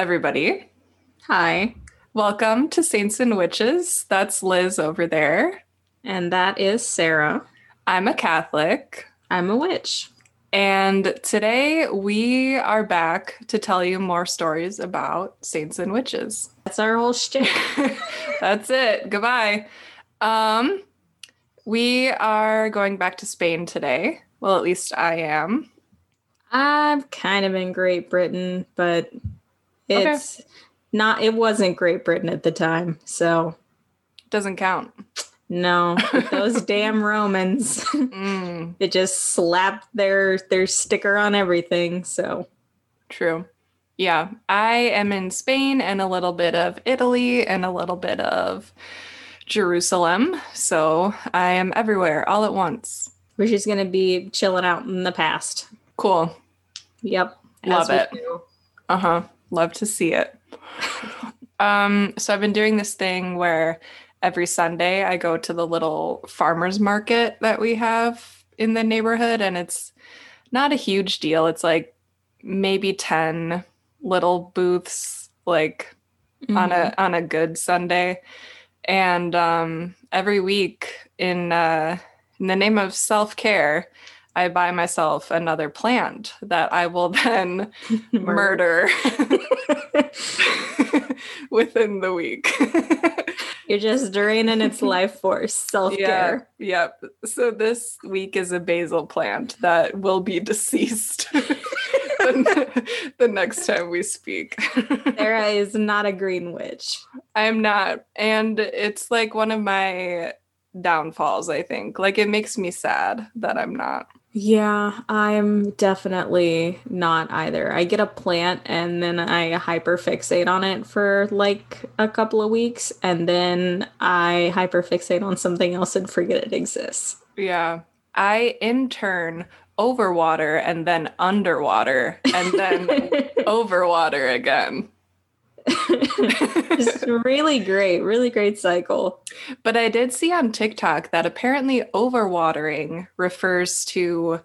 Everybody. Hi. Welcome to Saints and Witches. That's Liz over there. And that is Sarah. I'm a Catholic. I'm a witch. And today we are back to tell you more stories about saints and witches. That's our whole shtick. That's it. Goodbye. Um, we are going back to Spain today. Well, at least I am. I'm kind of in Great Britain, but it's okay. not, it wasn't Great Britain at the time. So doesn't count. No, those damn Romans. Mm. It just slapped their their sticker on everything. So true. Yeah, I am in Spain and a little bit of Italy and a little bit of Jerusalem. So I am everywhere all at once. We're just gonna be chilling out in the past. Cool. Yep. Love it. Uh huh. Love to see it. um, so I've been doing this thing where every Sunday I go to the little farmers market that we have in the neighborhood and it's not a huge deal. It's like maybe 10 little booths like mm-hmm. on a mm-hmm. on a good Sunday. And um every week in uh in the name of self-care, I buy myself another plant that I will then murder within the week. You're just draining its life force, self care. Yeah, yep. So this week is a basil plant that will be deceased the, the next time we speak. Sarah is not a green witch. I'm not. And it's like one of my downfalls, I think. Like it makes me sad that I'm not. Yeah, I'm definitely not either. I get a plant and then I hyperfixate on it for like a couple of weeks and then I hyperfixate on something else and forget it exists. Yeah. I in turn overwater and then underwater and then overwater again. it's really great, really great cycle. But I did see on TikTok that apparently overwatering refers to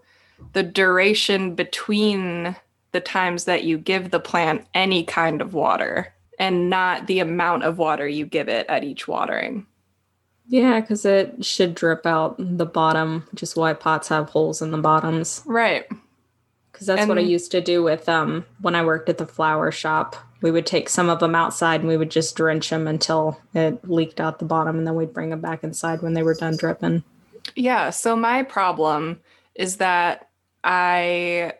the duration between the times that you give the plant any kind of water and not the amount of water you give it at each watering. Yeah, because it should drip out the bottom, which is why pots have holes in the bottoms. Right. Because that's and, what I used to do with um when I worked at the flower shop we would take some of them outside and we would just drench them until it leaked out the bottom and then we'd bring them back inside when they were done dripping. Yeah, so my problem is that I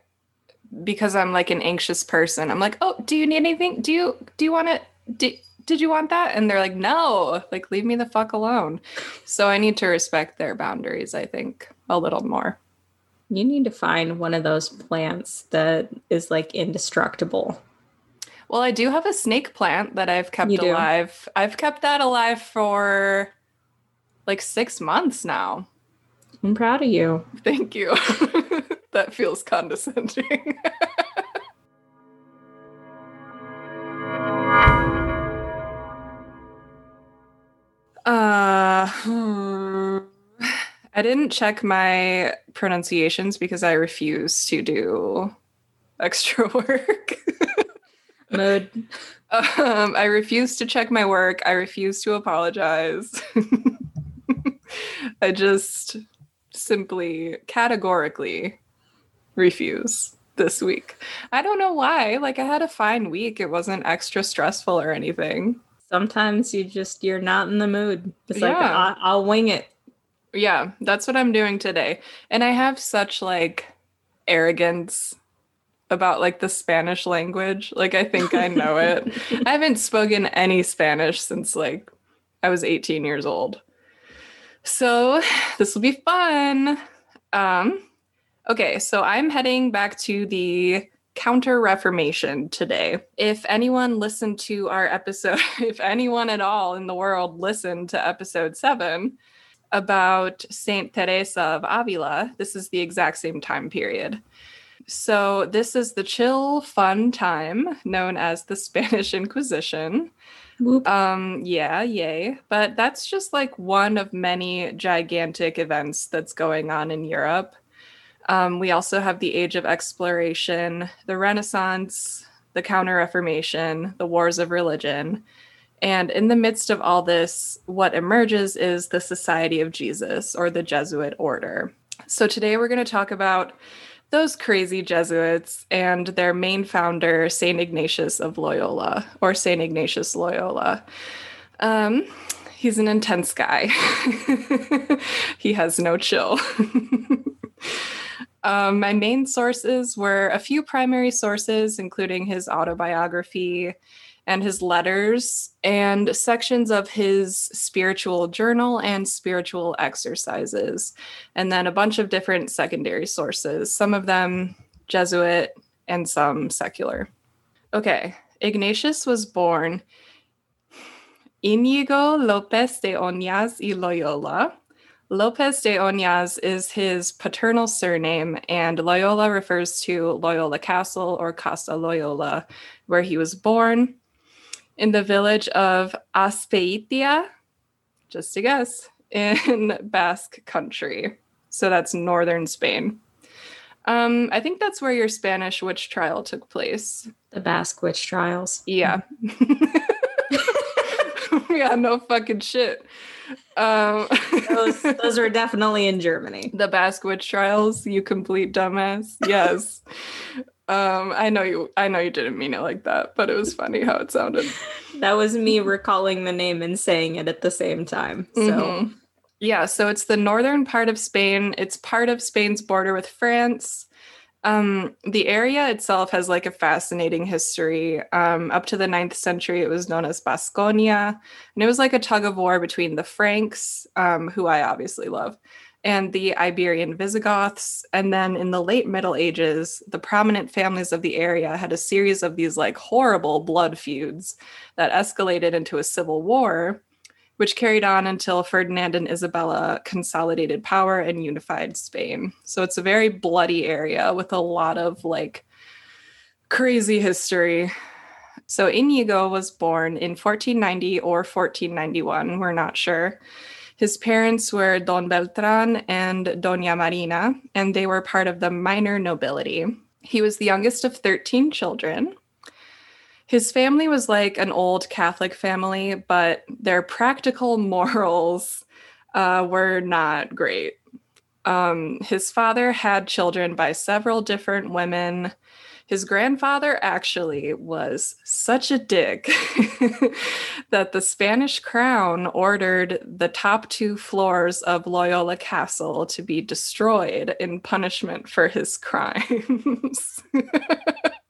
because I'm like an anxious person. I'm like, "Oh, do you need anything? Do you do you want to do, did you want that?" And they're like, "No, like leave me the fuck alone." So I need to respect their boundaries, I think, a little more. You need to find one of those plants that is like indestructible well, I do have a snake plant that I've kept alive. I've kept that alive for like six months now. I'm proud of you. Thank you. that feels condescending. I didn't check my pronunciations because I refuse to do extra work mode. Um, I refuse to check my work. I refuse to apologize. I just simply categorically refuse this week. I don't know why. Like I had a fine week. It wasn't extra stressful or anything. Sometimes you just you're not in the mood. It's yeah. like I'll, I'll wing it. Yeah, that's what I'm doing today. And I have such like arrogance about like the Spanish language. Like I think I know it. I haven't spoken any Spanish since like I was 18 years old. So this will be fun. Um okay, so I'm heading back to the Counter Reformation today. If anyone listened to our episode, if anyone at all in the world listened to episode 7 about Saint Teresa of Avila, this is the exact same time period. So, this is the chill, fun time known as the Spanish Inquisition. Whoop. Um, yeah, yay. But that's just like one of many gigantic events that's going on in Europe. Um, we also have the Age of Exploration, the Renaissance, the Counter Reformation, the wars of religion. And in the midst of all this, what emerges is the Society of Jesus or the Jesuit order. So today we're going to talk about those crazy Jesuits and their main founder, St. Ignatius of Loyola, or St. Ignatius Loyola. Um, he's an intense guy. he has no chill. um, my main sources were a few primary sources, including his autobiography and his letters, and sections of his spiritual journal and spiritual exercises, and then a bunch of different secondary sources, some of them Jesuit and some secular. Okay, Ignatius was born Inigo Lopez de Oñaz y Loyola. Lopez de Oñaz is his paternal surname, and Loyola refers to Loyola Castle or Casa Loyola, where he was born in the village of Azpeitia, just a guess, in Basque country. So that's northern Spain. Um, I think that's where your Spanish witch trial took place. The Basque witch trials. Yeah. yeah, no fucking shit. Um, those, those are definitely in Germany. The Basque witch trials, you complete dumbass. Yes. Um, I know you I know you didn't mean it like that, but it was funny how it sounded. that was me recalling the name and saying it at the same time. So mm-hmm. yeah, so it's the northern part of Spain. It's part of Spain's border with France. Um, the area itself has like a fascinating history. Um, up to the ninth century, it was known as Basconia, and it was like a tug of war between the Franks, um, who I obviously love, and the Iberian Visigoths. And then in the late Middle Ages, the prominent families of the area had a series of these like horrible blood feuds that escalated into a civil war, which carried on until Ferdinand and Isabella consolidated power and unified Spain. So it's a very bloody area with a lot of like crazy history. So Inigo was born in 1490 or 1491, we're not sure his parents were Don Beltran and Doña Marina, and they were part of the minor nobility. He was the youngest of 13 children. His family was like an old Catholic family, but their practical morals uh, were not great. Um, his father had children by several different women his grandfather actually was such a dick that the Spanish crown ordered the top two floors of Loyola Castle to be destroyed in punishment for his crimes.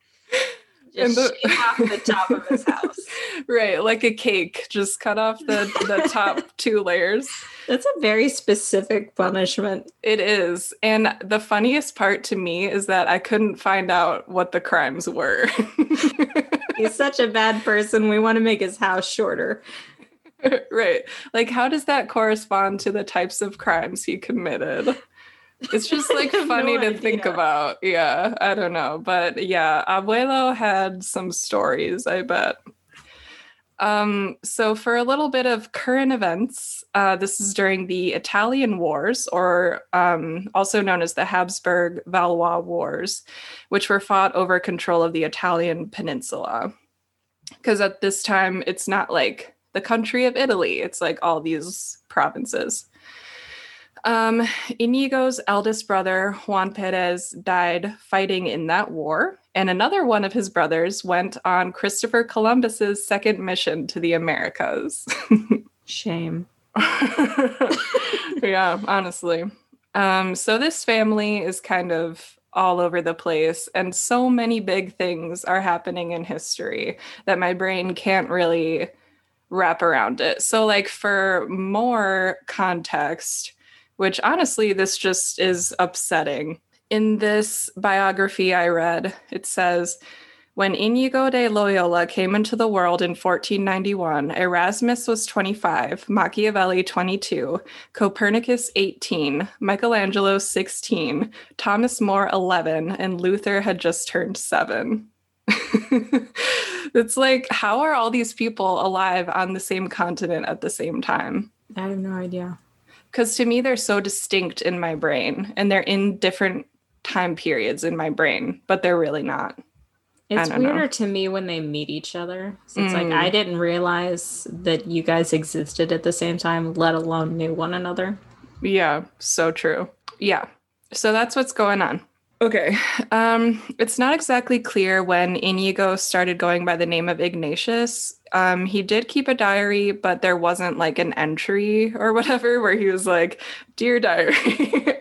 Just the, off the top of his house. right, like a cake. Just cut off the, the top two layers. That's a very specific punishment. It is. And the funniest part to me is that I couldn't find out what the crimes were. He's such a bad person. We want to make his house shorter. right. Like, how does that correspond to the types of crimes he committed? It's just like funny no to idea. think about. Yeah, I don't know. But yeah, Abuelo had some stories, I bet. Um, so, for a little bit of current events, uh, this is during the Italian Wars, or um, also known as the Habsburg Valois Wars, which were fought over control of the Italian peninsula. Because at this time, it's not like the country of Italy, it's like all these provinces. Um, Inigo's eldest brother, Juan Perez, died fighting in that war, and another one of his brothers went on Christopher Columbus's second mission to the Americas. Shame. yeah, honestly. Um, so this family is kind of all over the place, and so many big things are happening in history that my brain can't really wrap around it. So, like, for more context, which honestly, this just is upsetting. In this biography I read, it says, when Inigo de Loyola came into the world in 1491, Erasmus was 25, Machiavelli 22, Copernicus 18, Michelangelo 16, Thomas More 11, and Luther had just turned seven. it's like, how are all these people alive on the same continent at the same time? I have no idea because to me they're so distinct in my brain and they're in different time periods in my brain but they're really not It's don't know. weirder to me when they meet each other. So it's like Mm. I didn't realize that you guys existed at the same time, let alone knew one another. Yeah, so true. Yeah. So that's what's going on. Okay. Um, it's not exactly clear when Inigo started going by the name of Ignatius. Um, he did keep a diary, but there wasn't like an entry or whatever where he was like, Dear diary,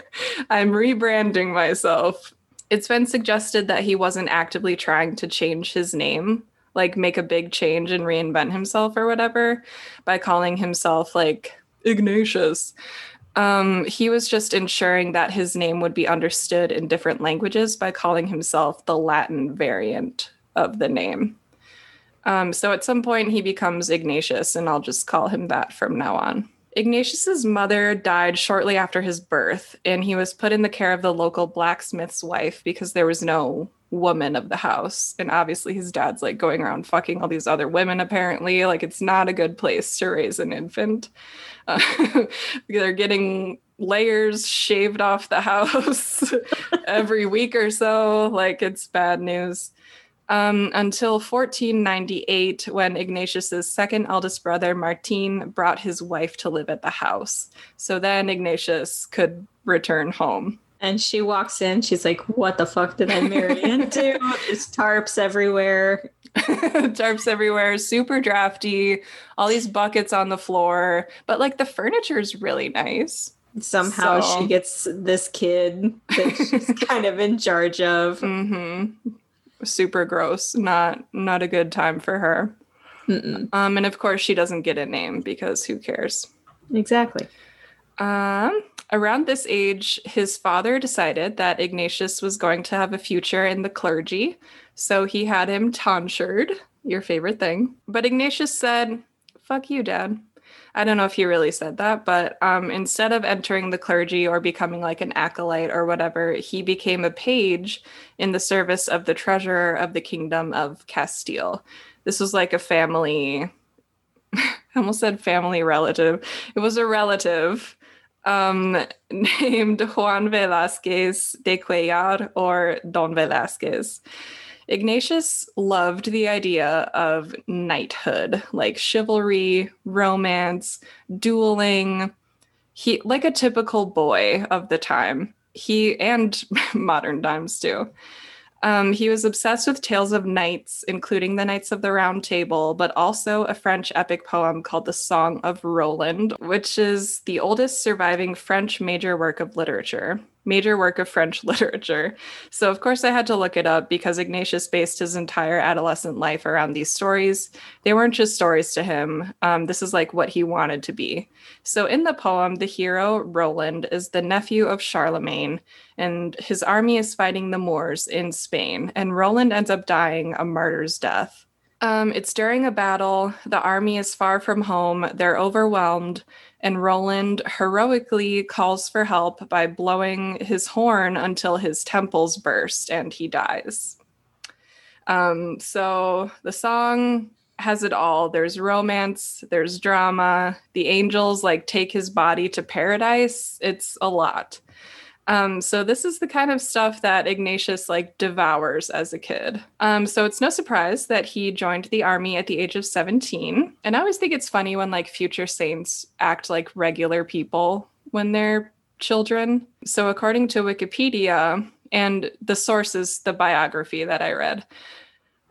I'm rebranding myself. It's been suggested that he wasn't actively trying to change his name, like make a big change and reinvent himself or whatever, by calling himself like Ignatius. Um, he was just ensuring that his name would be understood in different languages by calling himself the Latin variant of the name. Um, so at some point he becomes Ignatius, and I'll just call him that from now on. Ignatius's mother died shortly after his birth, and he was put in the care of the local blacksmith's wife because there was no woman of the house. And obviously his dad's like going around fucking all these other women apparently. Like it's not a good place to raise an infant. Uh, they're getting layers shaved off the house every week or so. Like it's bad news. Um, until 1498, when Ignatius's second eldest brother, Martin, brought his wife to live at the house. So then Ignatius could return home. And she walks in, she's like, What the fuck did I marry into? There's tarps everywhere. tarps everywhere, super drafty, all these buckets on the floor. But like the furniture is really nice. Somehow So- she gets this kid that she's kind of in charge of. hmm Super gross. Not not a good time for her. Mm-mm. Um, and of course she doesn't get a name because who cares? Exactly. Um, around this age, his father decided that Ignatius was going to have a future in the clergy, so he had him tonsured, your favorite thing. But Ignatius said, "Fuck you, Dad." I don't know if he really said that, but um, instead of entering the clergy or becoming like an acolyte or whatever, he became a page in the service of the treasurer of the kingdom of Castile. This was like a family. I almost said family relative. It was a relative um, named Juan Velázquez de Cuellar or Don Velázquez. Ignatius loved the idea of knighthood, like chivalry, romance, dueling. He like a typical boy of the time. He and modern times too. Um, he was obsessed with tales of knights, including the Knights of the Round Table, but also a French epic poem called the Song of Roland, which is the oldest surviving French major work of literature. Major work of French literature. So, of course, I had to look it up because Ignatius based his entire adolescent life around these stories. They weren't just stories to him, um, this is like what he wanted to be. So, in the poem, the hero, Roland, is the nephew of Charlemagne, and his army is fighting the Moors in Spain, and Roland ends up dying a martyr's death. Um, it's during a battle. The army is far from home. They're overwhelmed, and Roland heroically calls for help by blowing his horn until his temples burst and he dies. Um, so the song has it all. There's romance, there's drama. The angels like take his body to paradise. It's a lot. Um, so this is the kind of stuff that Ignatius like devours as a kid. Um, so it's no surprise that he joined the army at the age of 17. And I always think it's funny when like future saints act like regular people when they're children. So according to Wikipedia and the source is the biography that I read.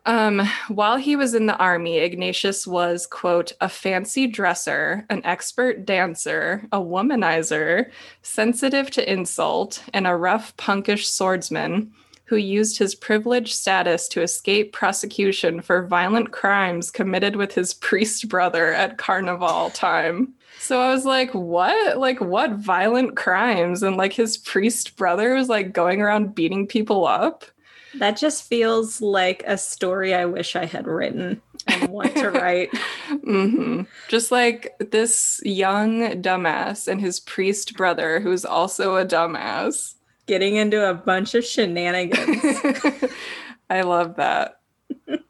Um, while he was in the army, Ignatius was, quote, a fancy dresser, an expert dancer, a womanizer, sensitive to insult, and a rough, punkish swordsman who used his privileged status to escape prosecution for violent crimes committed with his priest brother at carnival time. So I was like, what? Like, what violent crimes? And like his priest brother was like going around beating people up. That just feels like a story I wish I had written and want to write. hmm Just like this young dumbass and his priest brother, who's also a dumbass. Getting into a bunch of shenanigans. I love that.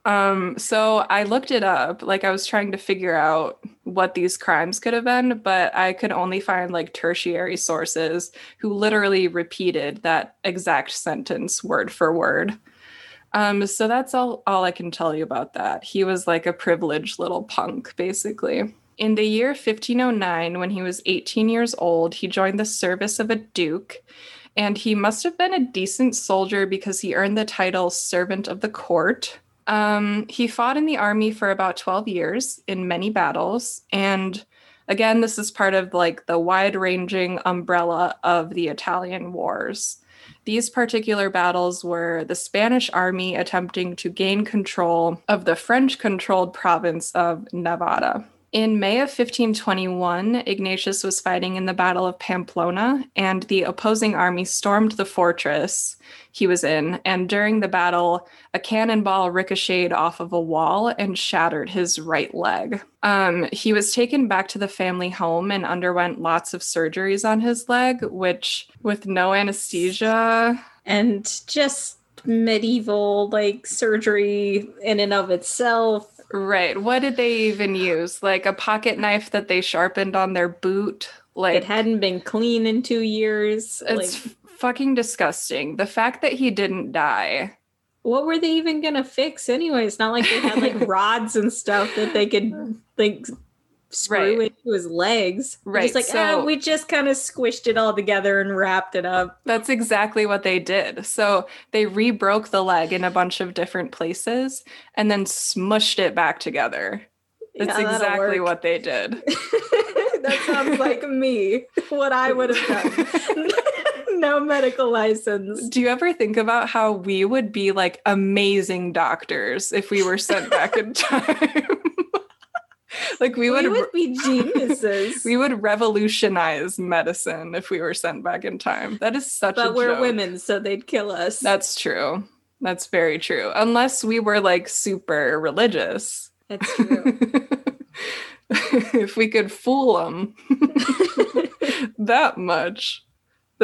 Um, so I looked it up. Like I was trying to figure out what these crimes could have been, but I could only find like tertiary sources who literally repeated that exact sentence word for word. Um, so that's all, all I can tell you about that. He was like a privileged little punk, basically. In the year 1509, when he was 18 years old, he joined the service of a duke, and he must have been a decent soldier because he earned the title Servant of the Court. Um, he fought in the army for about 12 years in many battles, and again, this is part of like the wide ranging umbrella of the Italian wars. These particular battles were the Spanish army attempting to gain control of the French controlled province of Navarra. In May of 1521, Ignatius was fighting in the Battle of Pamplona, and the opposing army stormed the fortress he was in. And during the battle, a cannonball ricocheted off of a wall and shattered his right leg. Um, he was taken back to the family home and underwent lots of surgeries on his leg, which, with no anesthesia, and just medieval like surgery in and of itself Right. What did they even use? Like a pocket knife that they sharpened on their boot? Like it hadn't been clean in 2 years. It's like, fucking disgusting. The fact that he didn't die. What were they even going to fix anyway? It's not like they had like rods and stuff that they could like screw right. into his legs. Right. It's like, so, ah, we just kind of squished it all together and wrapped it up. That's exactly what they did. So they rebroke the leg in a bunch of different places and then smushed it back together. That's yeah, exactly what they did. that sounds like me, what I would have done. no medical license. Do you ever think about how we would be like amazing doctors if we were sent back in time? like we would, we would be geniuses. we would revolutionize medicine if we were sent back in time. That is such but a we're joke. women, so they'd kill us. That's true. That's very true. Unless we were like super religious. That's true. if we could fool them that much,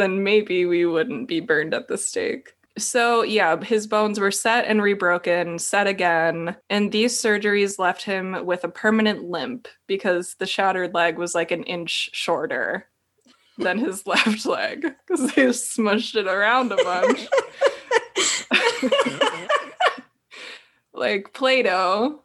then maybe we wouldn't be burned at the stake. So, yeah, his bones were set and rebroken, set again. And these surgeries left him with a permanent limp because the shattered leg was like an inch shorter than his left leg because they smushed it around a bunch. like Play Doh.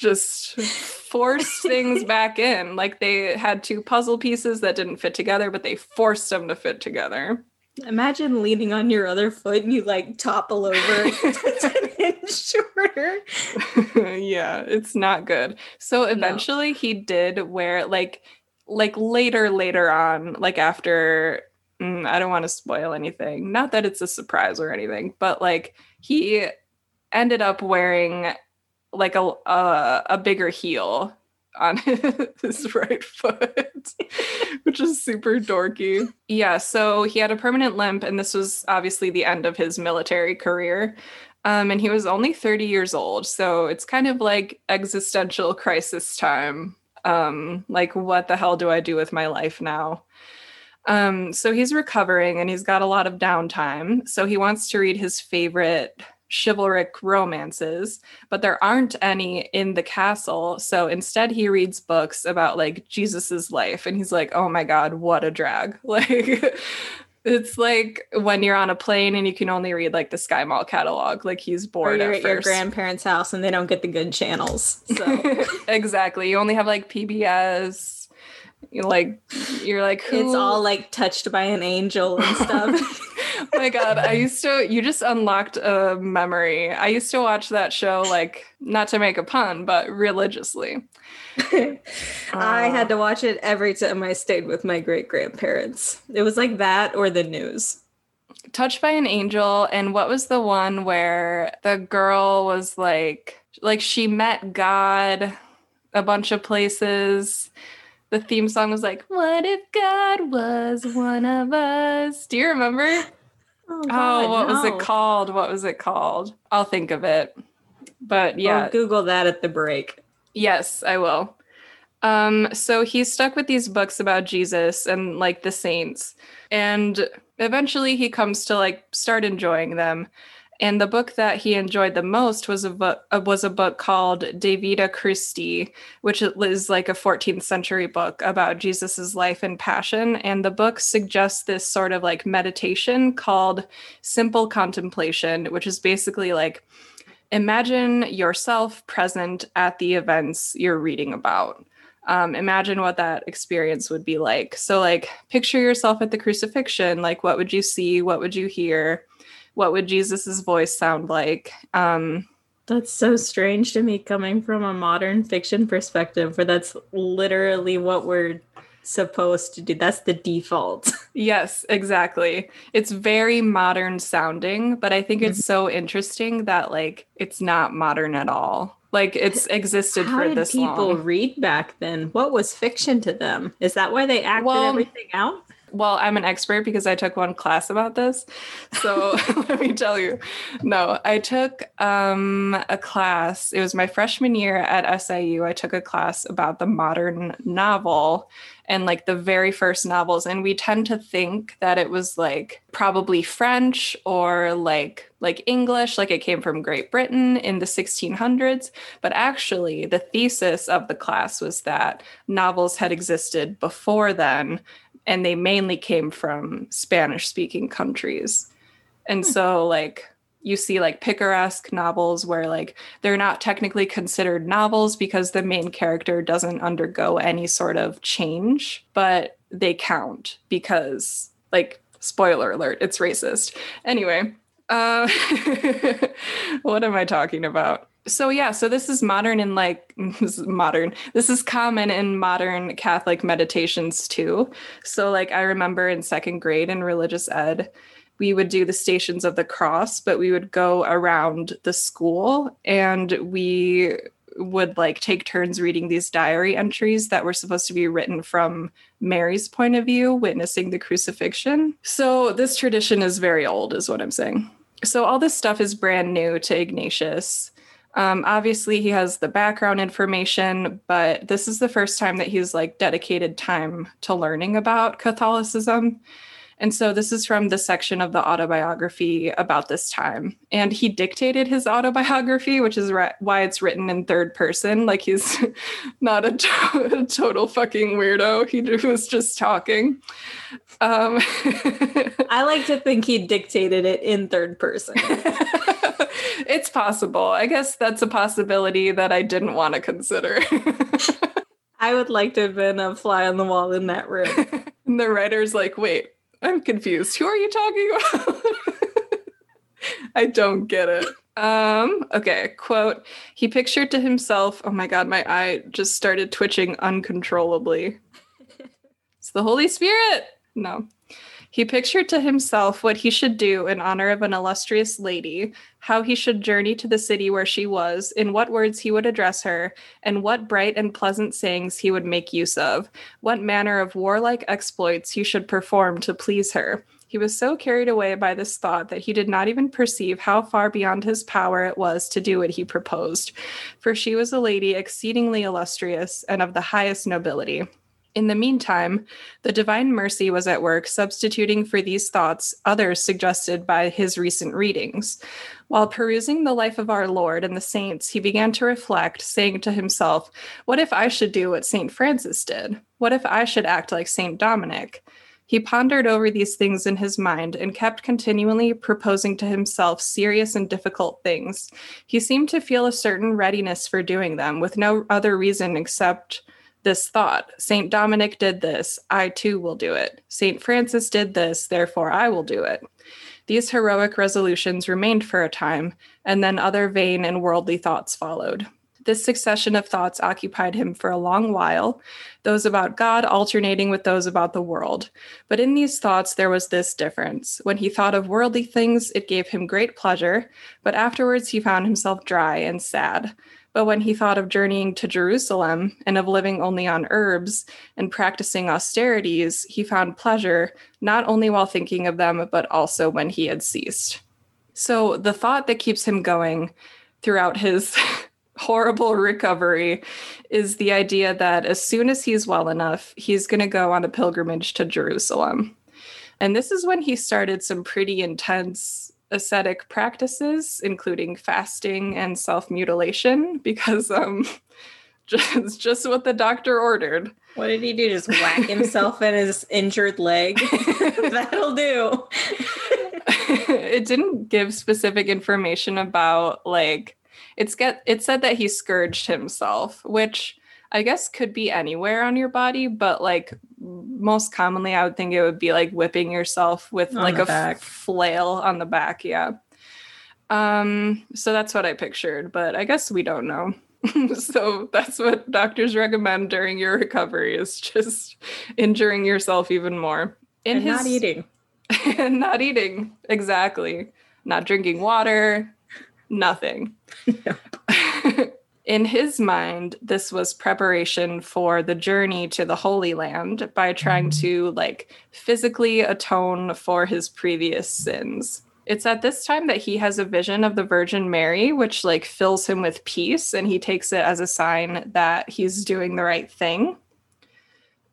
Just forced things back in. Like they had two puzzle pieces that didn't fit together, but they forced them to fit together. Imagine leaning on your other foot and you like topple over an inch shorter. yeah, it's not good. So eventually no. he did wear like like later later on, like after mm, I don't want to spoil anything. Not that it's a surprise or anything, but like he ended up wearing like a a, a bigger heel on his right foot, which is super dorky. Yeah, so he had a permanent limp, and this was obviously the end of his military career. Um, and he was only 30 years old. So it's kind of like existential crisis time. Um, like, what the hell do I do with my life now? Um, so he's recovering and he's got a lot of downtime. So he wants to read his favorite chivalric romances, but there aren't any in the castle. So instead, he reads books about like Jesus's life, and he's like, "Oh my god, what a drag!" Like. It's like when you're on a plane and you can only read like the Sky Mall catalog. Like he's bored. Or you're at, at your grandparents' house and they don't get the good channels. So exactly, you only have like PBS. You're like you're like Who? it's all like touched by an angel and stuff. my god, I used to you just unlocked a memory. I used to watch that show like not to make a pun, but religiously. I had to watch it every time I stayed with my great grandparents. It was like that or the news. Touched by an Angel and what was the one where the girl was like like she met God a bunch of places the theme song was like, What if God was one of us? Do you remember? Oh, God, oh what no. was it called? What was it called? I'll think of it. But yeah. I'll Google that at the break. Yes, I will. Um, so he's stuck with these books about Jesus and like the saints. And eventually he comes to like start enjoying them. And the book that he enjoyed the most was a book uh, was a book called De Vita Christi, which is like a 14th century book about Jesus's life and passion. And the book suggests this sort of like meditation called simple contemplation, which is basically like imagine yourself present at the events you're reading about. Um, imagine what that experience would be like. So, like, picture yourself at the crucifixion. Like, what would you see? What would you hear? What would Jesus's voice sound like? Um, that's so strange to me coming from a modern fiction perspective, where that's literally what we're supposed to do. That's the default. yes, exactly. It's very modern sounding, but I think it's mm-hmm. so interesting that like it's not modern at all. Like it's existed How for this people long. read back then? What was fiction to them? Is that why they acted well, everything out? Well, I'm an expert because I took one class about this. So let me tell you. No, I took um, a class. It was my freshman year at SIU. I took a class about the modern novel and like the very first novels. And we tend to think that it was like probably French or like like English, like it came from Great Britain in the 1600s. But actually, the thesis of the class was that novels had existed before then and they mainly came from Spanish speaking countries. And hmm. so, like, you see like picaresque novels where like they're not technically considered novels because the main character doesn't undergo any sort of change, but they count because like spoiler alert, it's racist. Anyway, uh what am I talking about? so yeah so this is modern in like this is modern this is common in modern catholic meditations too so like i remember in second grade in religious ed we would do the stations of the cross but we would go around the school and we would like take turns reading these diary entries that were supposed to be written from Mary's point of view, witnessing the crucifixion. So, this tradition is very old, is what I'm saying. So, all this stuff is brand new to Ignatius. Um, obviously, he has the background information, but this is the first time that he's like dedicated time to learning about Catholicism. And so this is from the section of the autobiography about this time. And he dictated his autobiography, which is re- why it's written in third person. Like he's not a, to- a total fucking weirdo. He was just talking. Um, I like to think he dictated it in third person. it's possible. I guess that's a possibility that I didn't want to consider. I would like to have been a fly on the wall in that room. and the writer's like, wait, I'm confused. Who are you talking about? I don't get it. Um, okay, quote. He pictured to himself, oh my god, my eye just started twitching uncontrollably. it's the Holy Spirit. No. He pictured to himself what he should do in honor of an illustrious lady, how he should journey to the city where she was, in what words he would address her, and what bright and pleasant sayings he would make use of, what manner of warlike exploits he should perform to please her. He was so carried away by this thought that he did not even perceive how far beyond his power it was to do what he proposed. For she was a lady exceedingly illustrious and of the highest nobility. In the meantime, the divine mercy was at work, substituting for these thoughts others suggested by his recent readings. While perusing the life of our Lord and the saints, he began to reflect, saying to himself, What if I should do what St. Francis did? What if I should act like St. Dominic? He pondered over these things in his mind and kept continually proposing to himself serious and difficult things. He seemed to feel a certain readiness for doing them, with no other reason except this thought St. Dominic did this, I too will do it. St. Francis did this, therefore I will do it. These heroic resolutions remained for a time, and then other vain and worldly thoughts followed. This succession of thoughts occupied him for a long while, those about God alternating with those about the world. But in these thoughts, there was this difference. When he thought of worldly things, it gave him great pleasure, but afterwards he found himself dry and sad. But when he thought of journeying to Jerusalem and of living only on herbs and practicing austerities, he found pleasure not only while thinking of them, but also when he had ceased. So the thought that keeps him going throughout his horrible recovery is the idea that as soon as he's well enough, he's going to go on a pilgrimage to Jerusalem. And this is when he started some pretty intense ascetic practices, including fasting and self mutilation, because um, just, just what the doctor ordered. What did he do? Just whack himself in his injured leg? That'll do. it didn't give specific information about like it's get it said that he scourged himself, which I guess could be anywhere on your body, but like most commonly I would think it would be like whipping yourself with on like a f- flail on the back, yeah. Um so that's what I pictured, but I guess we don't know. so that's what doctors recommend during your recovery is just injuring yourself even more. In and his, not eating. and not eating. Exactly. Not drinking water, nothing. In his mind, this was preparation for the journey to the Holy Land by trying mm-hmm. to like physically atone for his previous sins it's at this time that he has a vision of the Virgin Mary, which like fills him with peace, and he takes it as a sign that he's doing the right thing.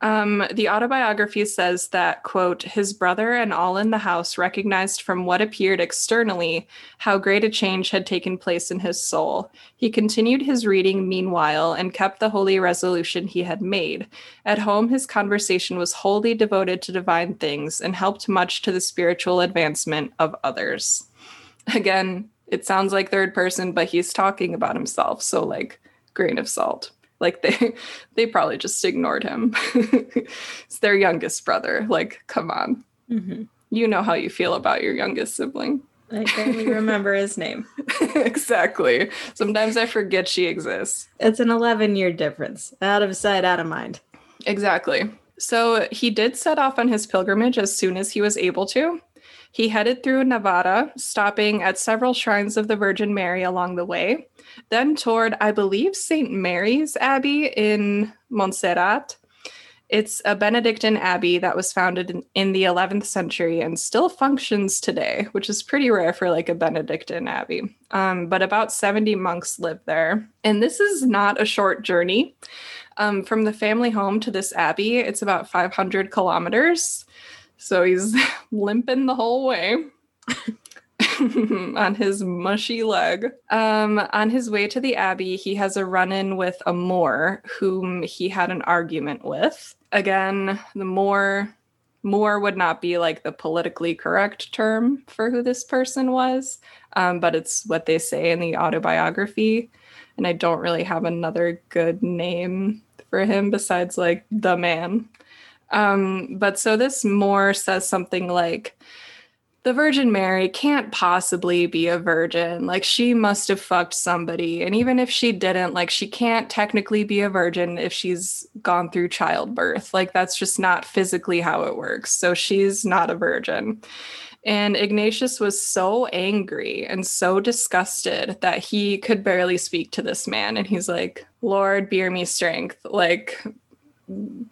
Um, the autobiography says that, quote, his brother and all in the house recognized from what appeared externally how great a change had taken place in his soul. He continued his reading meanwhile and kept the holy resolution he had made. At home, his conversation was wholly devoted to divine things and helped much to the spiritual advancement of others. Again, it sounds like third person, but he's talking about himself. So, like, grain of salt. Like they they probably just ignored him. it's their youngest brother. Like, come on. Mm-hmm. You know how you feel about your youngest sibling. I can only remember his name. exactly. Sometimes I forget she exists. It's an 11 year difference. Out of sight, out of mind. Exactly. So he did set off on his pilgrimage as soon as he was able to. He headed through Navarra, stopping at several shrines of the Virgin Mary along the way then toward, I believe, St. Mary's Abbey in Montserrat. It's a Benedictine abbey that was founded in, in, the 11th century and still functions today, which is pretty rare for like a Benedictine abbey. Um, but about 70 monks live there. And this is not a short journey. Um, from the family home to this abbey, it's about 500 kilometers. So he's limping the whole way. on his mushy leg. Um, on his way to the Abbey, he has a run in with a Moor whom he had an argument with. Again, the Moor. Moor would not be like the politically correct term for who this person was, um, but it's what they say in the autobiography. And I don't really have another good name for him besides like the man. Um, but so this Moor says something like, the Virgin Mary can't possibly be a virgin. Like she must have fucked somebody. And even if she didn't, like she can't technically be a virgin if she's gone through childbirth. Like that's just not physically how it works. So she's not a virgin. And Ignatius was so angry and so disgusted that he could barely speak to this man. And he's like, Lord, bear me strength. Like,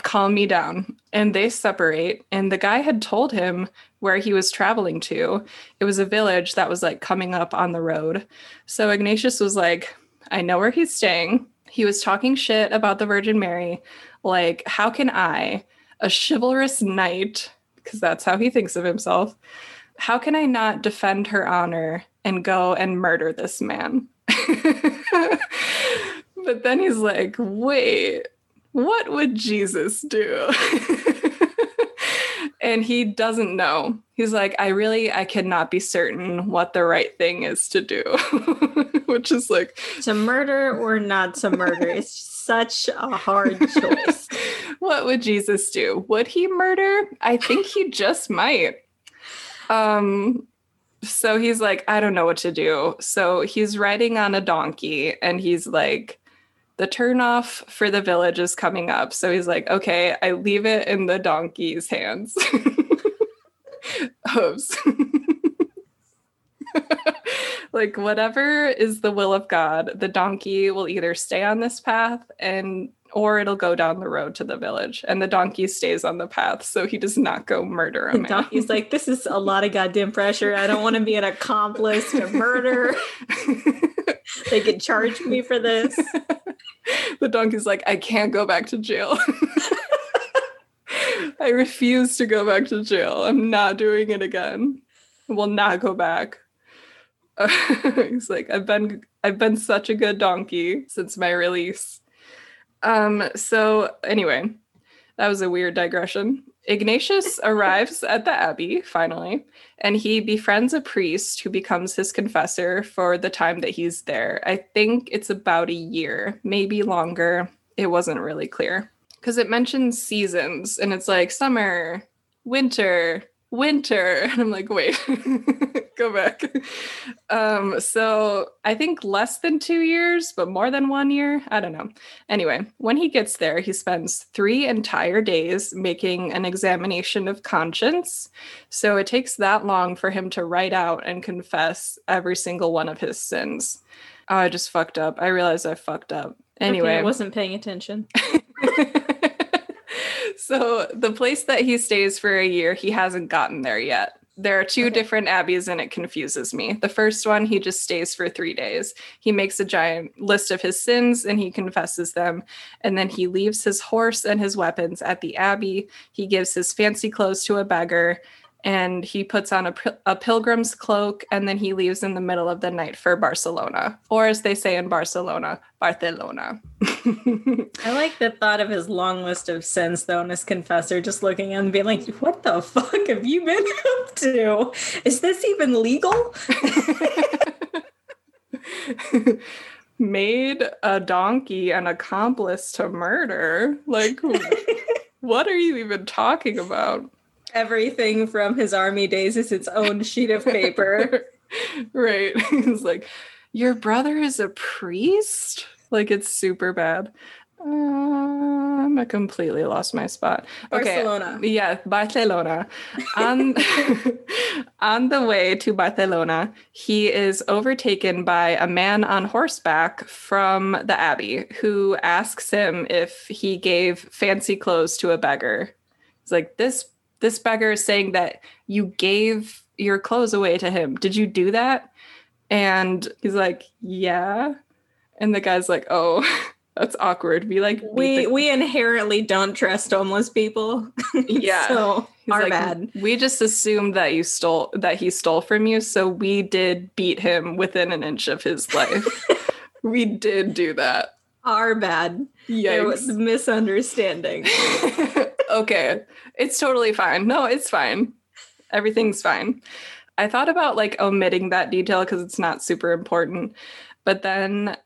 calm me down. And they separate. And the guy had told him where he was traveling to. It was a village that was like coming up on the road. So Ignatius was like, I know where he's staying. He was talking shit about the Virgin Mary. Like, how can I, a chivalrous knight, because that's how he thinks of himself, how can I not defend her honor and go and murder this man? but then he's like, wait, what would Jesus do? and he doesn't know. He's like, I really, I cannot be certain what the right thing is to do, which is like to murder or not to murder. it's such a hard choice. what would Jesus do? Would he murder? I think he just might. Um, so he's like, I don't know what to do. So he's riding on a donkey and he's like, the turnoff for the village is coming up. So he's like, okay, I leave it in the donkey's hands. Hooves. like, whatever is the will of God, the donkey will either stay on this path and or it'll go down the road to the village and the donkey stays on the path so he does not go murder a man. The donkey's like, this is a lot of goddamn pressure. I don't want to be an accomplice to murder. they could charge me for this. the donkey's like, I can't go back to jail. I refuse to go back to jail. I'm not doing it again. I will not go back. he's like, I've been I've been such a good donkey since my release. Um, so anyway, that was a weird digression. Ignatius arrives at the abbey finally, and he befriends a priest who becomes his confessor for the time that he's there. I think it's about a year, maybe longer. It wasn't really clear because it mentions seasons and it's like summer, winter, winter. And I'm like, wait, go back. Um, so I think less than two years, but more than one year. I don't know. Anyway, when he gets there, he spends three entire days making an examination of conscience. So it takes that long for him to write out and confess every single one of his sins. Oh, I just fucked up. I realized I fucked up. Anyway, okay, I wasn't paying attention. so the place that he stays for a year, he hasn't gotten there yet. There are two okay. different abbeys and it confuses me. The first one, he just stays for three days. He makes a giant list of his sins and he confesses them. And then he leaves his horse and his weapons at the abbey. He gives his fancy clothes to a beggar and he puts on a, a pilgrim's cloak and then he leaves in the middle of the night for Barcelona, or as they say in Barcelona, Barcelona. I like the thought of his long list of sins, though, and his confessor just looking at him and being like, What the fuck have you been up to? Is this even legal? Made a donkey an accomplice to murder. Like, what are you even talking about? Everything from his army days is its own sheet of paper. right. He's like, Your brother is a priest? Like, it's super bad. Um, I completely lost my spot. Barcelona. Okay. Yeah, Barcelona. on, on the way to Barcelona, he is overtaken by a man on horseback from the abbey who asks him if he gave fancy clothes to a beggar. He's like, This this beggar is saying that you gave your clothes away to him. Did you do that? And he's like, yeah. And the guy's like, oh, that's awkward. Be like, we the- we inherently don't trust homeless people. Yeah. so he's our like, bad. We just assumed that you stole that he stole from you, so we did beat him within an inch of his life. we did do that. Our bad. Yeah. It was misunderstanding. Okay. It's totally fine. No, it's fine. Everything's fine. I thought about like omitting that detail because it's not super important. But then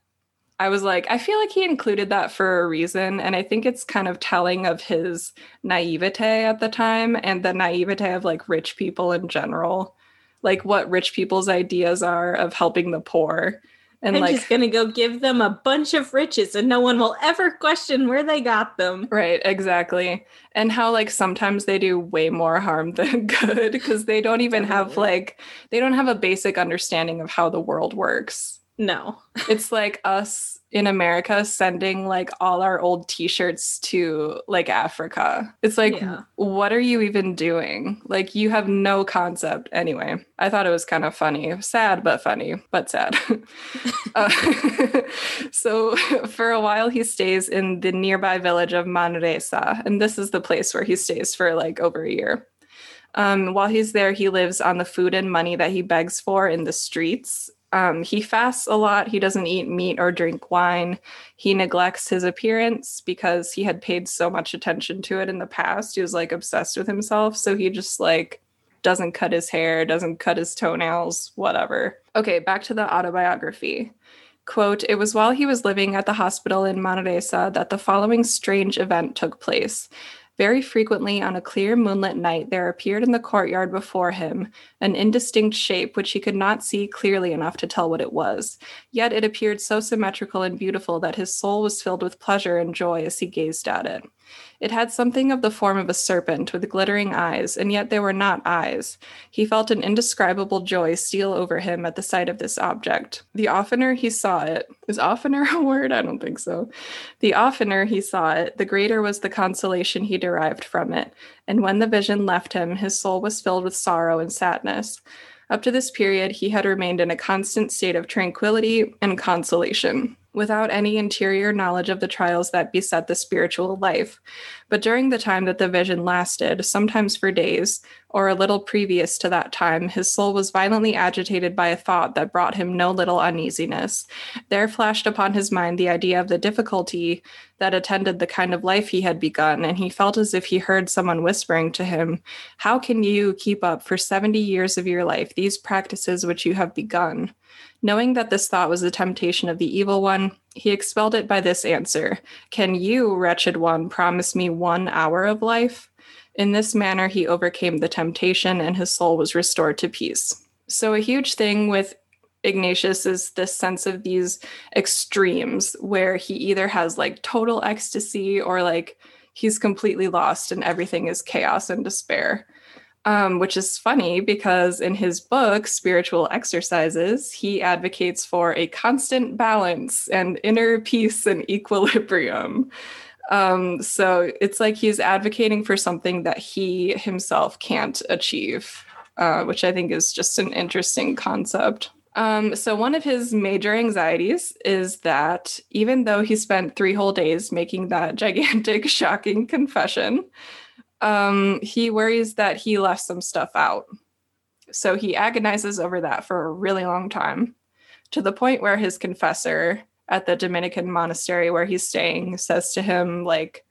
I was like, I feel like he included that for a reason. And I think it's kind of telling of his naivete at the time and the naivete of like rich people in general, like what rich people's ideas are of helping the poor and I'm like, just gonna go give them a bunch of riches and no one will ever question where they got them. Right, exactly. And how like sometimes they do way more harm than good because they don't even have like they don't have a basic understanding of how the world works. No. it's like us in America sending like all our old t-shirts to like Africa. It's like yeah. what are you even doing? Like you have no concept anyway. I thought it was kind of funny. Sad but funny, but sad. uh, so for a while he stays in the nearby village of Manresa and this is the place where he stays for like over a year. Um, while he's there, he lives on the food and money that he begs for in the streets um, he fasts a lot. He doesn't eat meat or drink wine. He neglects his appearance because he had paid so much attention to it in the past. He was like obsessed with himself. So he just like doesn't cut his hair, doesn't cut his toenails, whatever. Okay, back to the autobiography. Quote, it was while he was living at the hospital in Manresa that the following strange event took place. Very frequently, on a clear moonlit night, there appeared in the courtyard before him an indistinct shape which he could not see clearly enough to tell what it was. Yet it appeared so symmetrical and beautiful that his soul was filled with pleasure and joy as he gazed at it. It had something of the form of a serpent with glittering eyes, and yet they were not eyes. He felt an indescribable joy steal over him at the sight of this object. The oftener he saw it, is oftener a word? I don't think so. The oftener he saw it, the greater was the consolation he derived from it. And when the vision left him, his soul was filled with sorrow and sadness. Up to this period, he had remained in a constant state of tranquility and consolation. without any interior knowledge of the trials that beset the spiritual life. But during the time that the vision lasted, sometimes for days, or a little previous to that time, his soul was violently agitated by a thought that brought him no little uneasiness. There flashed upon his mind the idea of the difficulty that attended the kind of life he had begun, and he felt as if he heard someone whispering to him, How can you keep up for 70 years of your life these practices which you have begun? Knowing that this thought was a temptation of the evil one, he expelled it by this answer Can you, wretched one, promise me one hour of life? In this manner, he overcame the temptation and his soul was restored to peace. So, a huge thing with Ignatius is this sense of these extremes where he either has like total ecstasy or like he's completely lost and everything is chaos and despair um, which is funny because in his book, Spiritual Exercises, he advocates for a constant balance and inner peace and equilibrium. Um, so it's like he's advocating for something that he himself can't achieve, uh, which I think is just an interesting concept. Um, so, one of his major anxieties is that even though he spent three whole days making that gigantic, shocking confession, um, he worries that he left some stuff out. So he agonizes over that for a really long time to the point where his confessor at the Dominican monastery where he's staying says to him, like,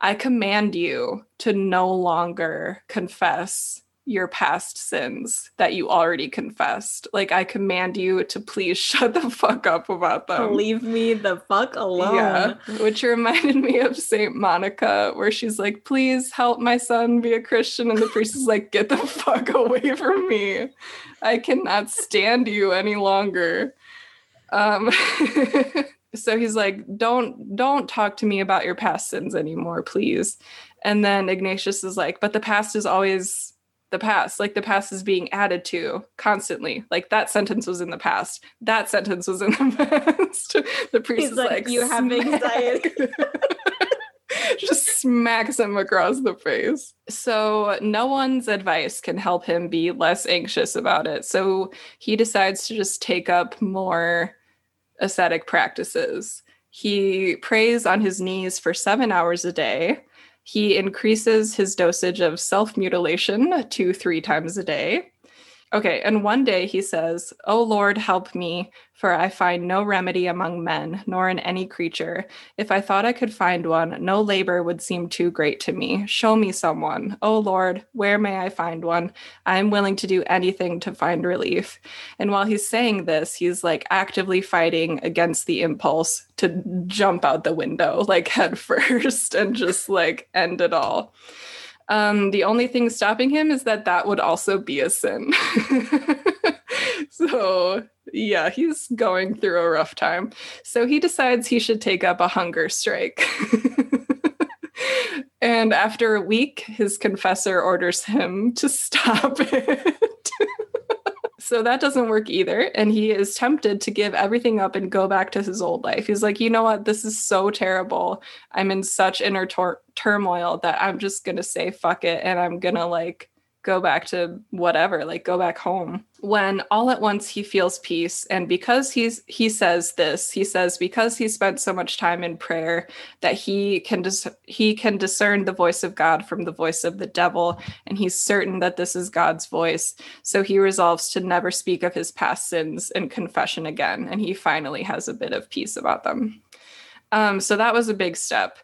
I command you to no longer confess your past sins that you already confessed. Like, I command you to please shut the fuck up about them. Leave me the fuck alone. Yeah, which reminded me of Saint Monica, where she's like, please help my son be a Christian. And the priest is like, get the fuck away from me. I cannot stand you any longer. Um, so he's like, don't don't talk to me about your past sins anymore, please. And then Ignatius is like, but the past is always the past. Like the past is being added to constantly. Like that sentence was in the past. That sentence was in the past. The priest He's is like, like you have anxiety. Just smacks him across the face. So no one's advice can help him be less anxious about it. So he decides to just take up more ascetic practices he prays on his knees for seven hours a day he increases his dosage of self mutilation to three times a day. Okay, and one day he says, O Lord, help me, for I find no remedy among men, nor in any creature. If I thought I could find one, no labor would seem too great to me. Show me someone. O Lord, where may I find one? I am willing to do anything to find relief. And while he's saying this, he's like actively fighting against the impulse to jump out the window, like head first, and just like end it all. Um, the only thing stopping him is that that would also be a sin. so, yeah, he's going through a rough time. So he decides he should take up a hunger strike. and after a week, his confessor orders him to stop it. So that doesn't work either. And he is tempted to give everything up and go back to his old life. He's like, you know what? This is so terrible. I'm in such inner tor- turmoil that I'm just going to say fuck it. And I'm going to like go back to whatever, like go back home. When all at once he feels peace and because he's he says this, he says because he spent so much time in prayer that he can dis- he can discern the voice of God from the voice of the devil and he's certain that this is God's voice. So he resolves to never speak of his past sins in confession again and he finally has a bit of peace about them. Um, so that was a big step.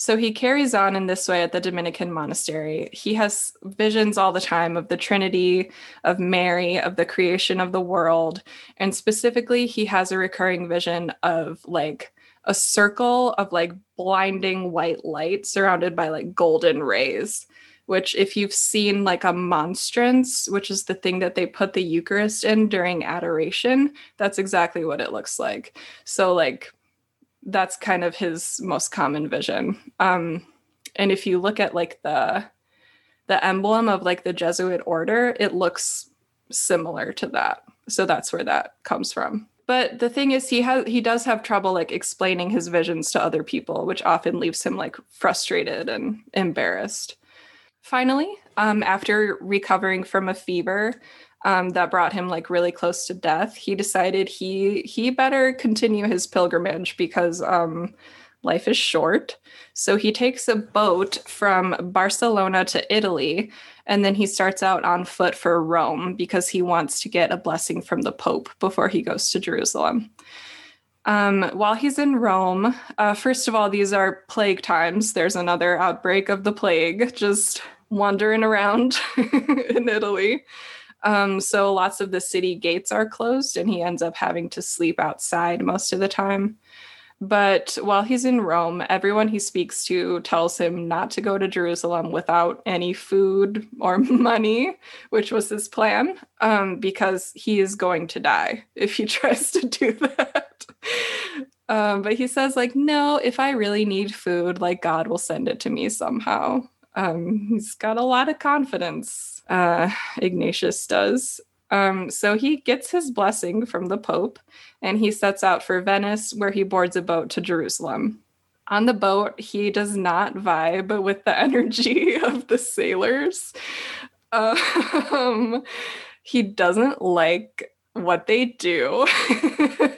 So he carries on in this way at the Dominican monastery. He has visions all the time of the Trinity, of Mary, of the creation of the world. And specifically, he has a recurring vision of like a circle of like blinding white light surrounded by like golden rays. Which, if you've seen like a monstrance, which is the thing that they put the Eucharist in during adoration, that's exactly what it looks like. So, like, that's kind of his most common vision. Um, and if you look at like the the emblem of like the Jesuit order, it looks similar to that. So that's where that comes from. But the thing is he has he does have trouble like explaining his visions to other people, which often leaves him like frustrated and embarrassed. Finally, um, after recovering from a fever, um, that brought him like really close to death, he decided he he better continue his pilgrimage because um, life is short. So he takes a boat from Barcelona to Italy, and then he starts out on foot for Rome because he wants to get a blessing from the Pope before he goes to Jerusalem. Um, while he's in Rome, uh, first of all, these are plague times. There's another outbreak of the plague just wandering around in Italy. Um, so lots of the city gates are closed, and he ends up having to sleep outside most of the time. But while he's in Rome, everyone he speaks to tells him not to go to Jerusalem without any food or money, which was his plan, um, because he is going to die if he tries to do that. Um, but he says, like, no, if I really need food, like, God will send it to me somehow. Um, he's got a lot of confidence, uh, Ignatius does. Um, so he gets his blessing from the Pope and he sets out for Venice, where he boards a boat to Jerusalem. On the boat, he does not vibe with the energy of the sailors. Um, he doesn't like what they do.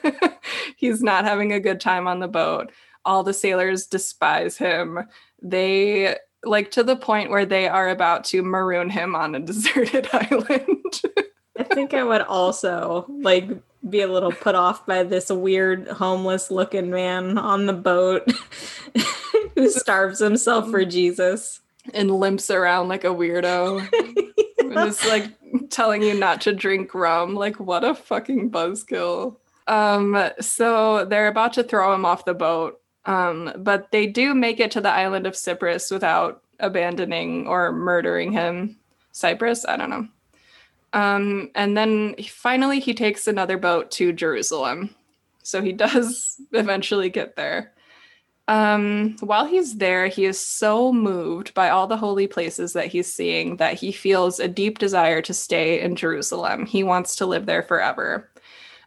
He's not having a good time on the boat. All the sailors despise him. They like to the point where they are about to maroon him on a deserted island. I think I would also like be a little put off by this weird homeless looking man on the boat who starves himself for Jesus and limps around like a weirdo. yeah. Just like telling you not to drink rum. Like what a fucking buzzkill. Um so they're about to throw him off the boat. Um but they do make it to the island of Cyprus without abandoning or murdering him. Cyprus, I don't know. Um, and then finally, he takes another boat to Jerusalem. So he does eventually get there. Um, while he's there, he is so moved by all the holy places that he's seeing that he feels a deep desire to stay in Jerusalem. He wants to live there forever.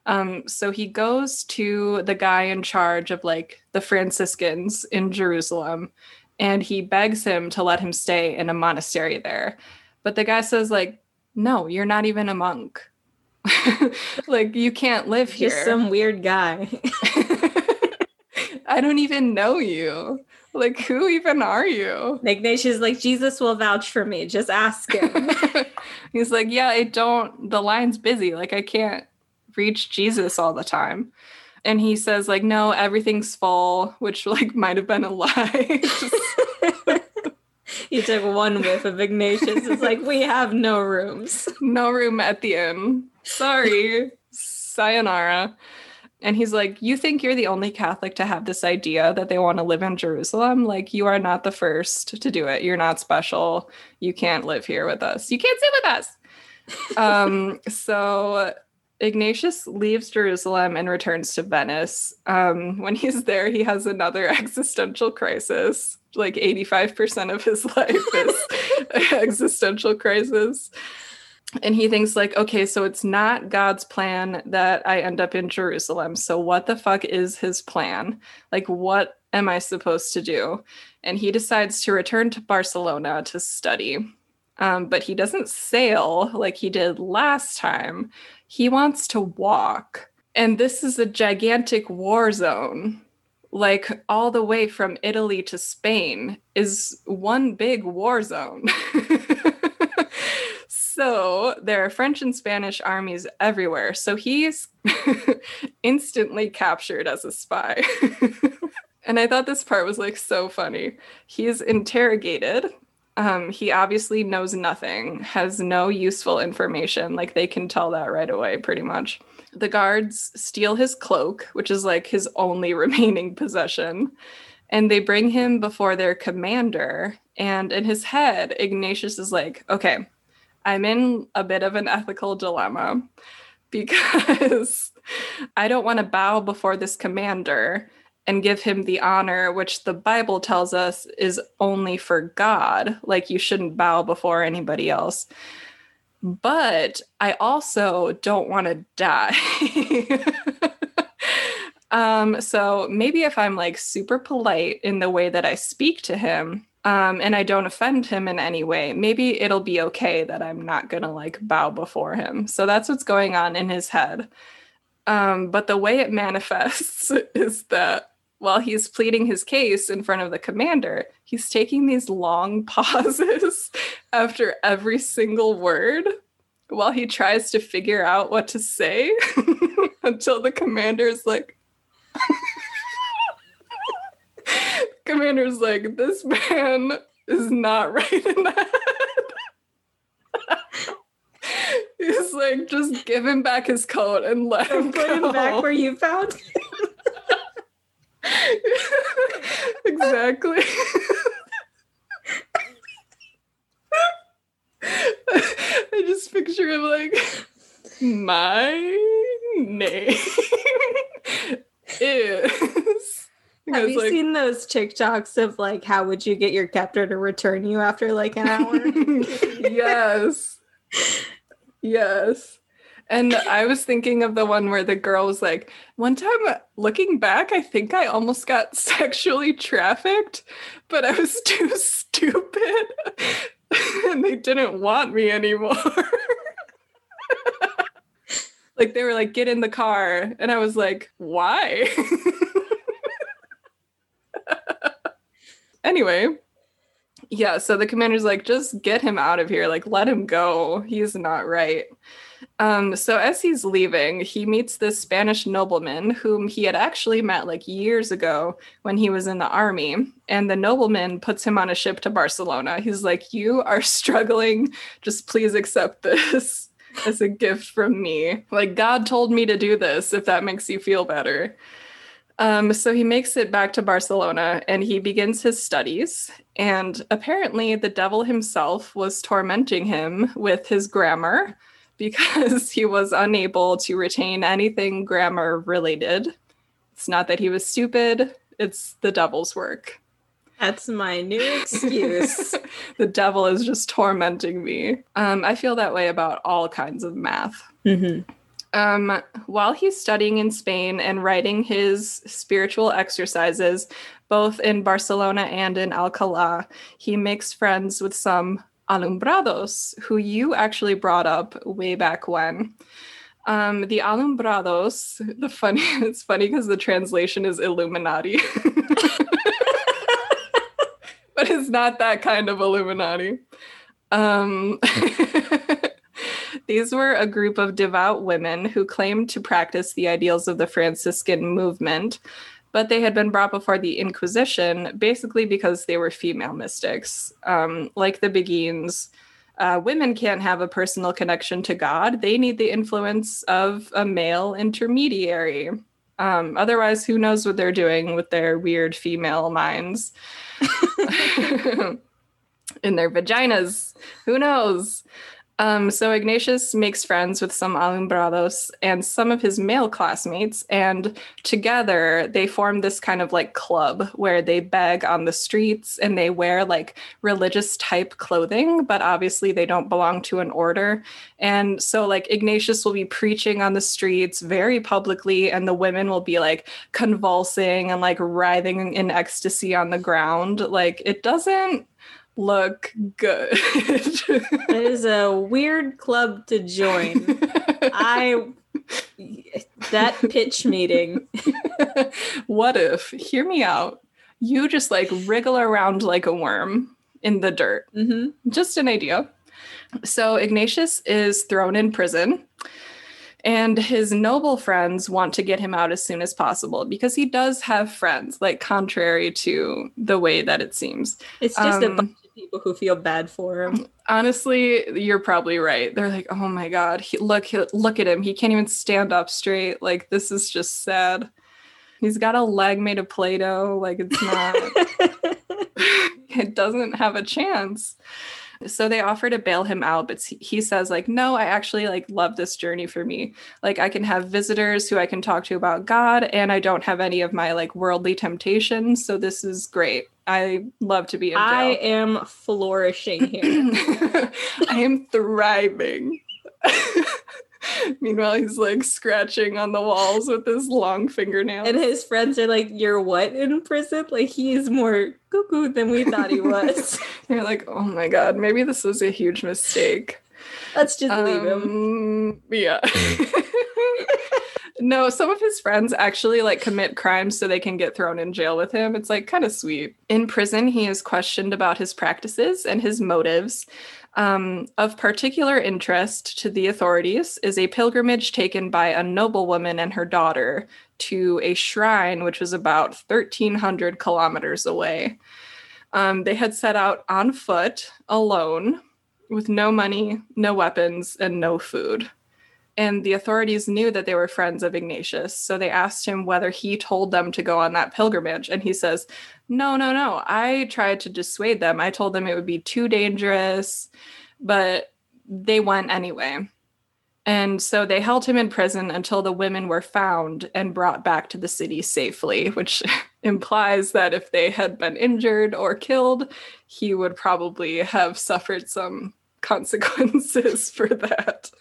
Um, so he goes to the guy in charge of like the Franciscans in Jerusalem and he begs him to let him stay in a monastery there. But the guy says, like, no, you're not even a monk. like you can't live here. Just some weird guy. I don't even know you. Like, who even are you? Ignatius like, Jesus will vouch for me. Just ask him. He's like, yeah, I don't, the line's busy. Like, I can't reach Jesus all the time. And he says, like, no, everything's full, which like might have been a lie. He took one whiff of Ignatius. It's like, we have no rooms. No room at the inn. Sorry. Sayonara. And he's like, You think you're the only Catholic to have this idea that they want to live in Jerusalem? Like, you are not the first to do it. You're not special. You can't live here with us. You can't sit with us. um, so Ignatius leaves Jerusalem and returns to Venice. Um, when he's there, he has another existential crisis. Like 85% of his life is existential crisis. And he thinks like, okay, so it's not God's plan that I end up in Jerusalem. So what the fuck is his plan? Like what am I supposed to do? And he decides to return to Barcelona to study. Um, but he doesn't sail like he did last time. He wants to walk. And this is a gigantic war zone. Like all the way from Italy to Spain is one big war zone. so there are French and Spanish armies everywhere. So he's instantly captured as a spy. and I thought this part was like so funny. He's interrogated um, he obviously knows nothing, has no useful information. Like they can tell that right away, pretty much. The guards steal his cloak, which is like his only remaining possession, and they bring him before their commander. And in his head, Ignatius is like, okay, I'm in a bit of an ethical dilemma because I don't want to bow before this commander and give him the honor which the Bible tells us is only for God. Like you shouldn't bow before anybody else. But I also don't want to die. um, so maybe if I'm like super polite in the way that I speak to him, um, and I don't offend him in any way, maybe it'll be okay that I'm not gonna like bow before him. So that's what's going on in his head. Um, but the way it manifests is that while he's pleading his case in front of the commander, he's taking these long pauses after every single word while he tries to figure out what to say until the commander's like, commander's like, this man is not right in the head. He's like, just give him back his coat and let him Put him go. back where you found him. exactly. I just picture him like, my name is. Have you like, seen those TikToks of like how would you get your captor to return you after like an hour? yes. Yes. And I was thinking of the one where the girl was like, one time looking back, I think I almost got sexually trafficked, but I was too stupid and they didn't want me anymore. like they were like, get in the car. And I was like, why? anyway, yeah, so the commander's like, just get him out of here. Like, let him go. He's not right. Um, so as he's leaving, he meets this Spanish nobleman whom he had actually met like years ago when he was in the army. And the nobleman puts him on a ship to Barcelona. He's like, You are struggling. Just please accept this as a gift from me. Like, God told me to do this, if that makes you feel better. Um, so he makes it back to Barcelona and he begins his studies. And apparently, the devil himself was tormenting him with his grammar because he was unable to retain anything grammar related. It's not that he was stupid, it's the devil's work. That's my new excuse. the devil is just tormenting me. Um, I feel that way about all kinds of math. mm-hmm. Um, while he's studying in Spain and writing his spiritual exercises, both in Barcelona and in Alcalá, he makes friends with some alumbrados who you actually brought up way back when. Um, the alumbrados, the funny, it's funny because the translation is Illuminati. but it's not that kind of Illuminati. Um, these were a group of devout women who claimed to practice the ideals of the Franciscan movement, but they had been brought before the Inquisition basically because they were female mystics. Um, like the Beguines, uh, women can't have a personal connection to God, they need the influence of a male intermediary. Um, otherwise, who knows what they're doing with their weird female minds? in their vaginas. Who knows? Um, so Ignatius makes friends with some alumbrados and some of his male classmates, and together they form this kind of like club where they beg on the streets and they wear like religious type clothing, but obviously they don't belong to an order. And so, like, Ignatius will be preaching on the streets very publicly, and the women will be like convulsing and like writhing in ecstasy on the ground. Like, it doesn't look good. It is a weird club to join. I that pitch meeting. what if, hear me out, you just like wriggle around like a worm in the dirt? hmm Just an idea. So Ignatius is thrown in prison. And his noble friends want to get him out as soon as possible because he does have friends, like contrary to the way that it seems. It's just a Um, bunch of people who feel bad for him. Honestly, you're probably right. They're like, "Oh my god, he, look, he, look at him. He can't even stand up straight. Like this is just sad. He's got a leg made of play-doh. Like it's not. it doesn't have a chance." So they offer to bail him out, but he- he says like, "No, I actually like love this journey for me. Like I can have visitors who I can talk to about God, and I don't have any of my like worldly temptations. So this is great. I love to be in jail." I am flourishing here. I am thriving. Meanwhile, he's like scratching on the walls with his long fingernails. And his friends are like, You're what in prison? Like, he's more cuckoo than we thought he was. They're like, Oh my God, maybe this was a huge mistake. Let's just um, leave him. Um, yeah. No, some of his friends actually like commit crimes so they can get thrown in jail with him. It's like kind of sweet. In prison, he is questioned about his practices and his motives. Um, of particular interest to the authorities is a pilgrimage taken by a noblewoman and her daughter to a shrine which was about 1,300 kilometers away. Um, they had set out on foot alone with no money, no weapons, and no food. And the authorities knew that they were friends of Ignatius. So they asked him whether he told them to go on that pilgrimage. And he says, No, no, no. I tried to dissuade them. I told them it would be too dangerous, but they went anyway. And so they held him in prison until the women were found and brought back to the city safely, which implies that if they had been injured or killed, he would probably have suffered some consequences for that.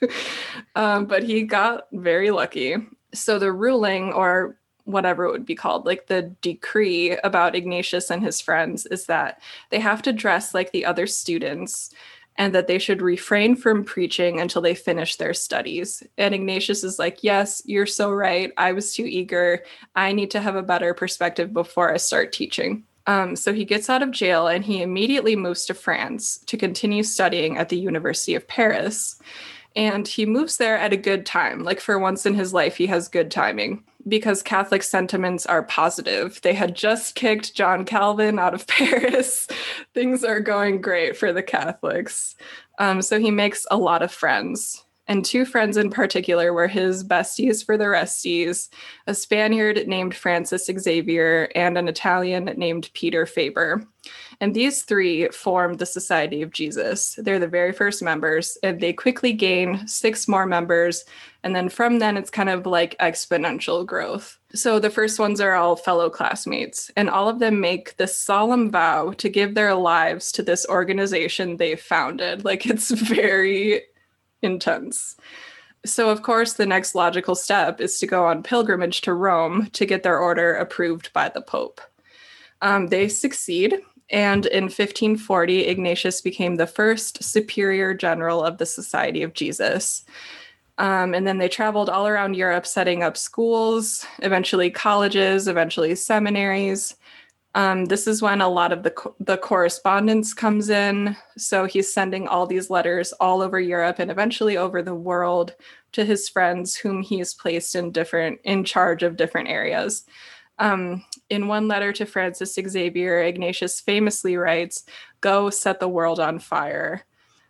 Um, but he got very lucky. So the ruling, or whatever it would be called, like the decree about Ignatius and his friends, is that they have to dress like the other students and that they should refrain from preaching until they finish their studies. And Ignatius is like, Yes, you're so right. I was too eager. I need to have a better perspective before I start teaching. Um, so he gets out of jail and he immediately moves to France to continue studying at the University of Paris. And he moves there at a good time. Like for once in his life, he has good timing because Catholic sentiments are positive. They had just kicked John Calvin out of Paris. Things are going great for the Catholics. Um, so he makes a lot of friends and two friends in particular were his besties for the resties a Spaniard named Francis Xavier and an Italian named Peter Faber. And these three formed the Society of Jesus. They're the very first members, and they quickly gain six more members. And then from then, it's kind of like exponential growth. So the first ones are all fellow classmates, and all of them make this solemn vow to give their lives to this organization they founded. Like it's very intense. So, of course, the next logical step is to go on pilgrimage to Rome to get their order approved by the Pope. Um, they succeed, and in 1540, Ignatius became the first superior general of the Society of Jesus. Um, and then they traveled all around Europe, setting up schools, eventually colleges, eventually seminaries. Um, this is when a lot of the co- the correspondence comes in. So he's sending all these letters all over Europe and eventually over the world to his friends, whom he's placed in different in charge of different areas. Um, in one letter to Francis Xavier, Ignatius famously writes, "Go set the world on fire."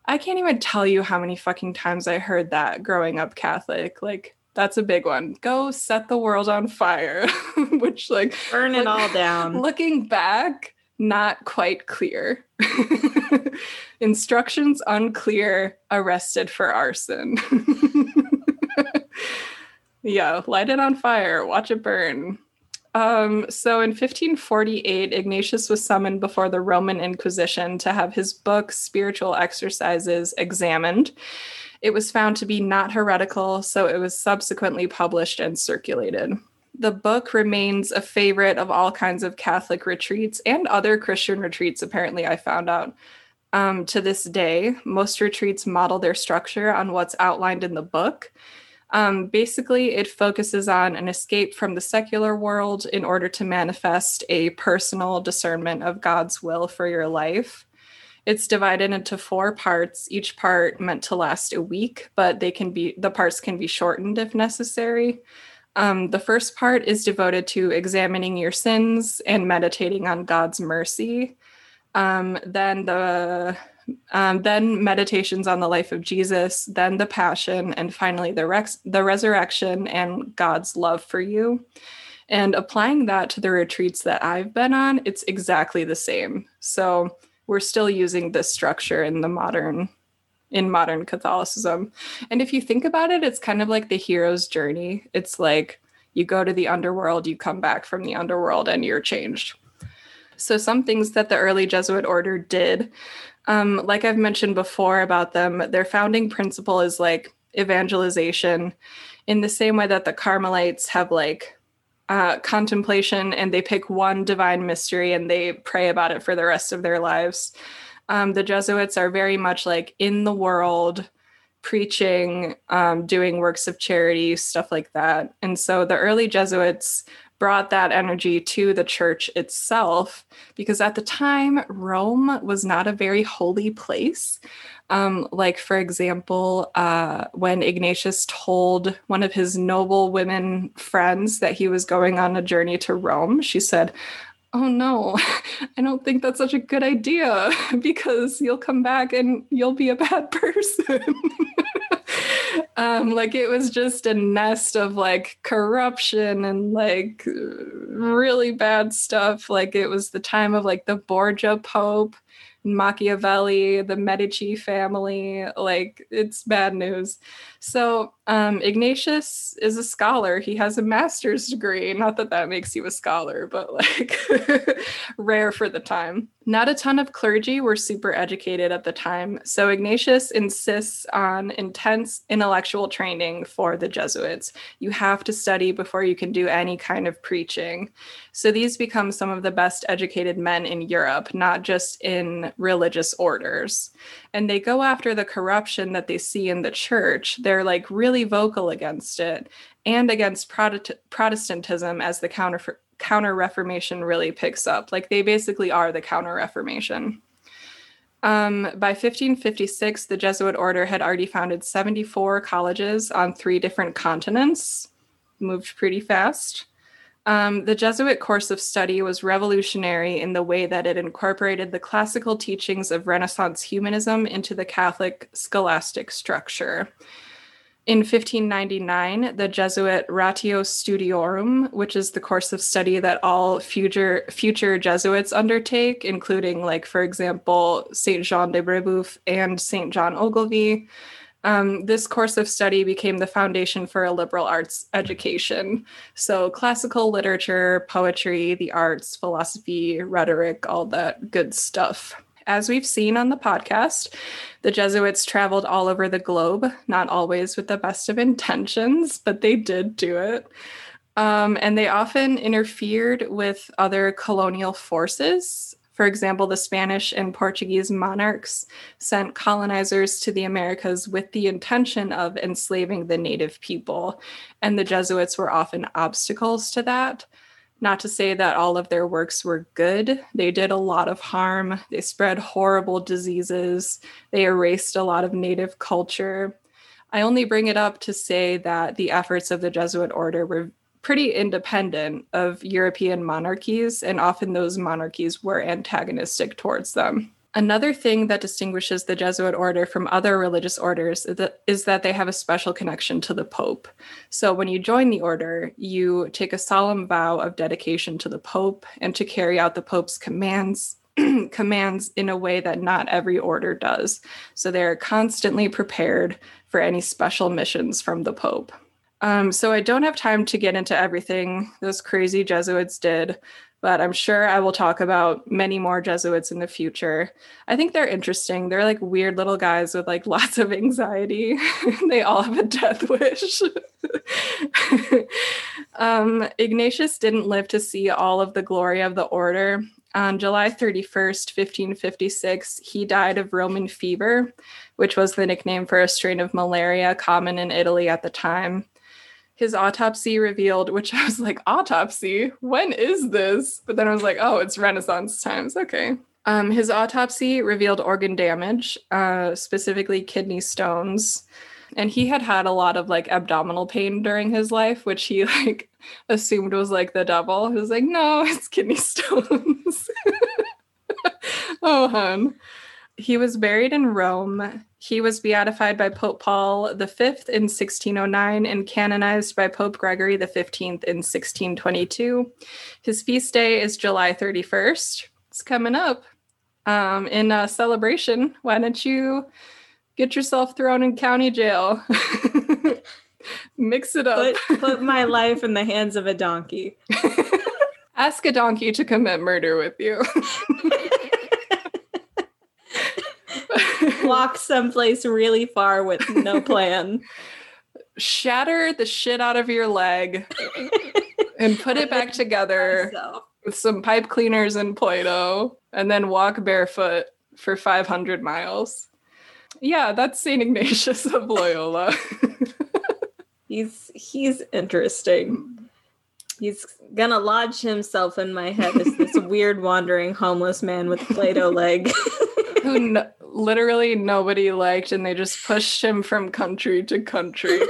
I can't even tell you how many fucking times I heard that growing up Catholic. Like that's a big one. Go set the world on fire, which like burn it all down. Looking back, not quite clear. Instructions unclear, arrested for arson. yeah, light it on fire, watch it burn. Um, so in 1548, Ignatius was summoned before the Roman Inquisition to have his book, Spiritual Exercises, examined. It was found to be not heretical, so it was subsequently published and circulated. The book remains a favorite of all kinds of Catholic retreats and other Christian retreats, apparently, I found out. Um, to this day, most retreats model their structure on what's outlined in the book. Um, basically, it focuses on an escape from the secular world in order to manifest a personal discernment of God's will for your life. It's divided into four parts, each part meant to last a week, but they can be the parts can be shortened if necessary. Um, the first part is devoted to examining your sins and meditating on God's mercy. Um, then the um, then meditations on the life of Jesus, then the passion, and finally the the resurrection and God's love for you. And applying that to the retreats that I've been on, it's exactly the same. So we're still using this structure in the modern in modern Catholicism. And if you think about it, it's kind of like the hero's journey. It's like you go to the underworld, you come back from the underworld, and you're changed. So, some things that the early Jesuit order did, um, like I've mentioned before about them, their founding principle is like evangelization in the same way that the Carmelites have like uh, contemplation and they pick one divine mystery and they pray about it for the rest of their lives. Um, the Jesuits are very much like in the world, preaching, um, doing works of charity, stuff like that. And so the early Jesuits brought that energy to the church itself because at the time, Rome was not a very holy place. Um, like, for example, uh, when Ignatius told one of his noble women friends that he was going on a journey to Rome, she said, Oh no, I don't think that's such a good idea because you'll come back and you'll be a bad person. um like it was just a nest of like corruption and like really bad stuff like it was the time of like the borgia pope Machiavelli, the Medici family. Like, it's bad news. So, um, Ignatius is a scholar. He has a master's degree. Not that that makes you a scholar, but like rare for the time. Not a ton of clergy were super educated at the time. So, Ignatius insists on intense intellectual training for the Jesuits. You have to study before you can do any kind of preaching. So, these become some of the best educated men in Europe, not just in religious orders. And they go after the corruption that they see in the church. They're like really vocal against it and against Protestantism as the counter counter Reformation really picks up. Like they basically are the counter Reformation. Um, by 1556, the Jesuit order had already founded 74 colleges on three different continents, moved pretty fast. Um, the Jesuit course of study was revolutionary in the way that it incorporated the classical teachings of Renaissance humanism into the Catholic scholastic structure. In 1599, the Jesuit Ratio Studiorum, which is the course of study that all future future Jesuits undertake, including, like for example, Saint Jean de Brebeuf and Saint John Ogilvie. Um, this course of study became the foundation for a liberal arts education. So, classical literature, poetry, the arts, philosophy, rhetoric, all that good stuff. As we've seen on the podcast, the Jesuits traveled all over the globe, not always with the best of intentions, but they did do it. Um, and they often interfered with other colonial forces. For example, the Spanish and Portuguese monarchs sent colonizers to the Americas with the intention of enslaving the native people, and the Jesuits were often obstacles to that. Not to say that all of their works were good. They did a lot of harm. They spread horrible diseases. They erased a lot of native culture. I only bring it up to say that the efforts of the Jesuit order were pretty independent of European monarchies, and often those monarchies were antagonistic towards them. Another thing that distinguishes the Jesuit order from other religious orders is that, they have a special connection to the Pope. So when you join the order, you take a solemn vow of dedication to the Pope and to carry out the Pope's commands commands in a way that not every order does. So they're constantly prepared for any special missions from the Pope. Um, so I don't have time to get into everything those crazy Jesuits did, but I'm sure I will talk about many more Jesuits in the future. I think they're interesting. They're like weird little guys with like lots of anxiety. they all have a death wish. um, Ignatius didn't live to see all of the glory of the order. On July 31st, 1556, he died of Roman fever, which was the nickname for a strain of malaria common in Italy at the time his autopsy revealed, which I was like, autopsy? When is this? But then I was like, oh, it's Renaissance times. Okay. Um, his autopsy revealed organ damage, uh, specifically kidney stones. And he had had a lot of like abdominal pain during his life, which he like assumed was like the devil. He was like, no, it's kidney stones. oh, hun. He was buried in Rome. He was beatified by Pope Paul V in 1609 and canonized by Pope Gregory XV in 1622. His feast day is July 31st. It's coming up. Um, in a celebration, why don't you get yourself thrown in county jail? Mix it up. Put, put my life in the hands of a donkey. Ask a donkey to commit murder with you. walk someplace really far with no plan. Shatter the shit out of your leg and put it back together with some pipe cleaners and Play Doh, and then walk barefoot for 500 miles. Yeah, that's St. Ignatius of Loyola. he's he's interesting. He's gonna lodge himself in my head as this weird wandering homeless man with a Play-Doh leg. who n- literally nobody liked, and they just pushed him from country to country.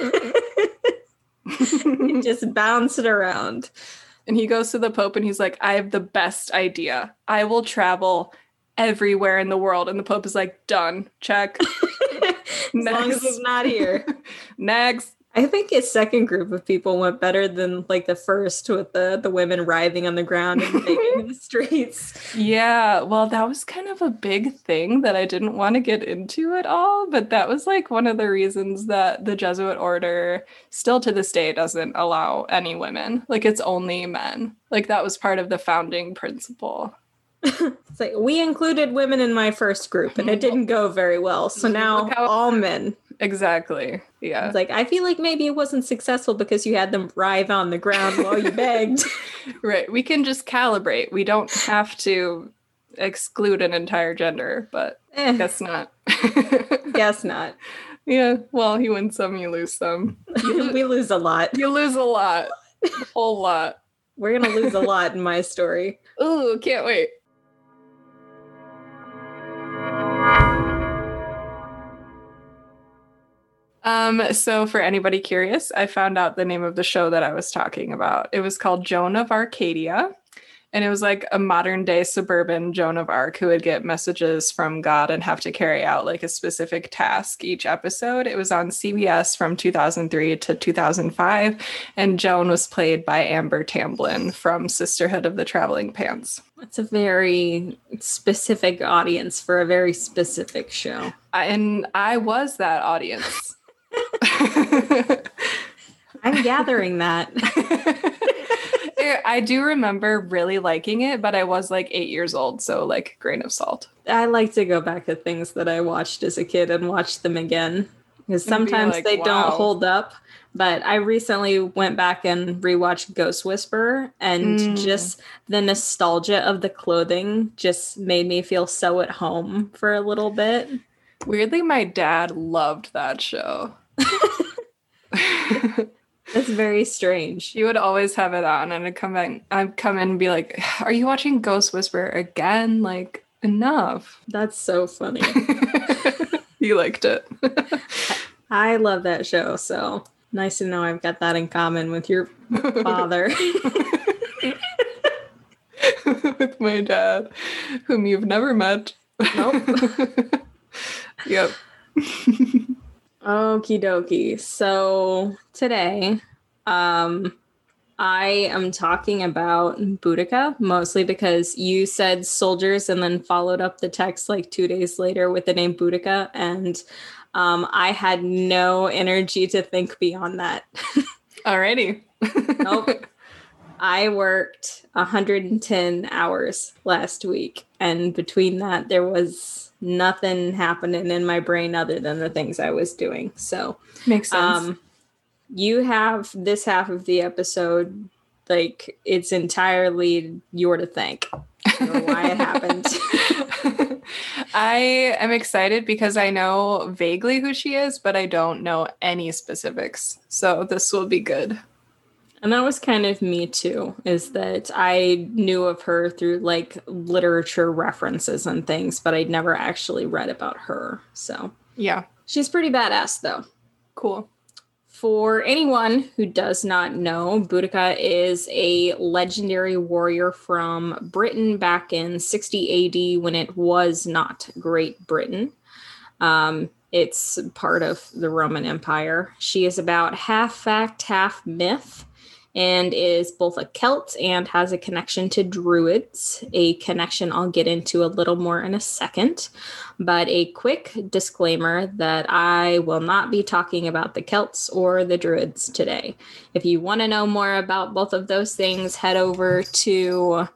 Just bounced it around. And he goes to the Pope and he's like, I have the best idea. I will travel everywhere in the world. And the Pope is like, done, check. As long as he's not here. Next. I think his second group of people went better than like the first with the the women writhing on the ground and in the streets. Yeah, well, that was kind of a big thing that I didn't want to get into at all. But that was like one of the reasons that the Jesuit order still to this day doesn't allow any women. Like it's only men. Like that was part of the founding principle. It's like we included women in my first group and it didn't go very well. So now all men. Exactly. Yeah. It's like I feel like maybe it wasn't successful because you had them writhe on the ground while you begged. Right. We can just calibrate. We don't have to exclude an entire gender, but Eh, guess not. guess not. yeah. Well, you win some, you lose some. we lose a lot. You lose a lot. A whole lot. We're gonna lose a lot in my story. Ooh, can't wait. Um, so for anybody curious, I found out the name of the show that I was talking about. It was called Joan of Arcadia. And it was like a modern day suburban Joan of Arc who would get messages from God and have to carry out like a specific task each episode. It was on CBS from 2003 to 2005. And Joan was played by Amber Tamblyn from Sisterhood of the Traveling Pants. It's a very specific audience for a very specific show. I- And I was that audience. I'm gathering that. I do remember really liking it, but I was like eight years old, so like grain of salt. I like to go back to things that I watched as a kid and watch them again because And be sometimes like, they wow. don't hold up. But I recently went back and rewatched Ghost Whisperer, and Mm. just the nostalgia of the clothing just made me feel so at home for a little bit. Weirdly, my dad loved that show. That's very strange. he would always have it on, and I'd come in, I'd come in and be like, "Are you watching Ghost Whisperer again? Like, enough." That's so funny. you liked it. I love that show, so nice to know I've got that in common with your father. With my dad, whom you've never met. Nope. yep. Okie dokie. So today, um, I am talking about Boudica mostly because you said soldiers and then followed up the text like two days later with the name Boudica, and um, I had no energy to think beyond that. Alrighty. Nope. I worked 110 hours last week, and between that, there was nothing happening in my brain other than the things I was doing. So, Makes sense. um, you have this half of the episode, like it's entirely your to thank for why it happened. I am excited because I know vaguely who she is, but I don't know any specifics. So this will be good. And that was kind of me too, is that I knew of her through like literature references and things, but I'd never actually read about her. So Yeah, she's pretty badass though. cool. For anyone who does not know, Boudica is a legendary warrior from Britain back in 60 AD when it was not Great Britain. Um, it's part of the Roman Empire. She is about half fact, half myth, and is both a Celt and has a connection to Druids, a connection I'll get into a little more in a second. But a quick disclaimer that I will not be talking about the Celts or the Druids today. If you want to know more about both of those things, head over to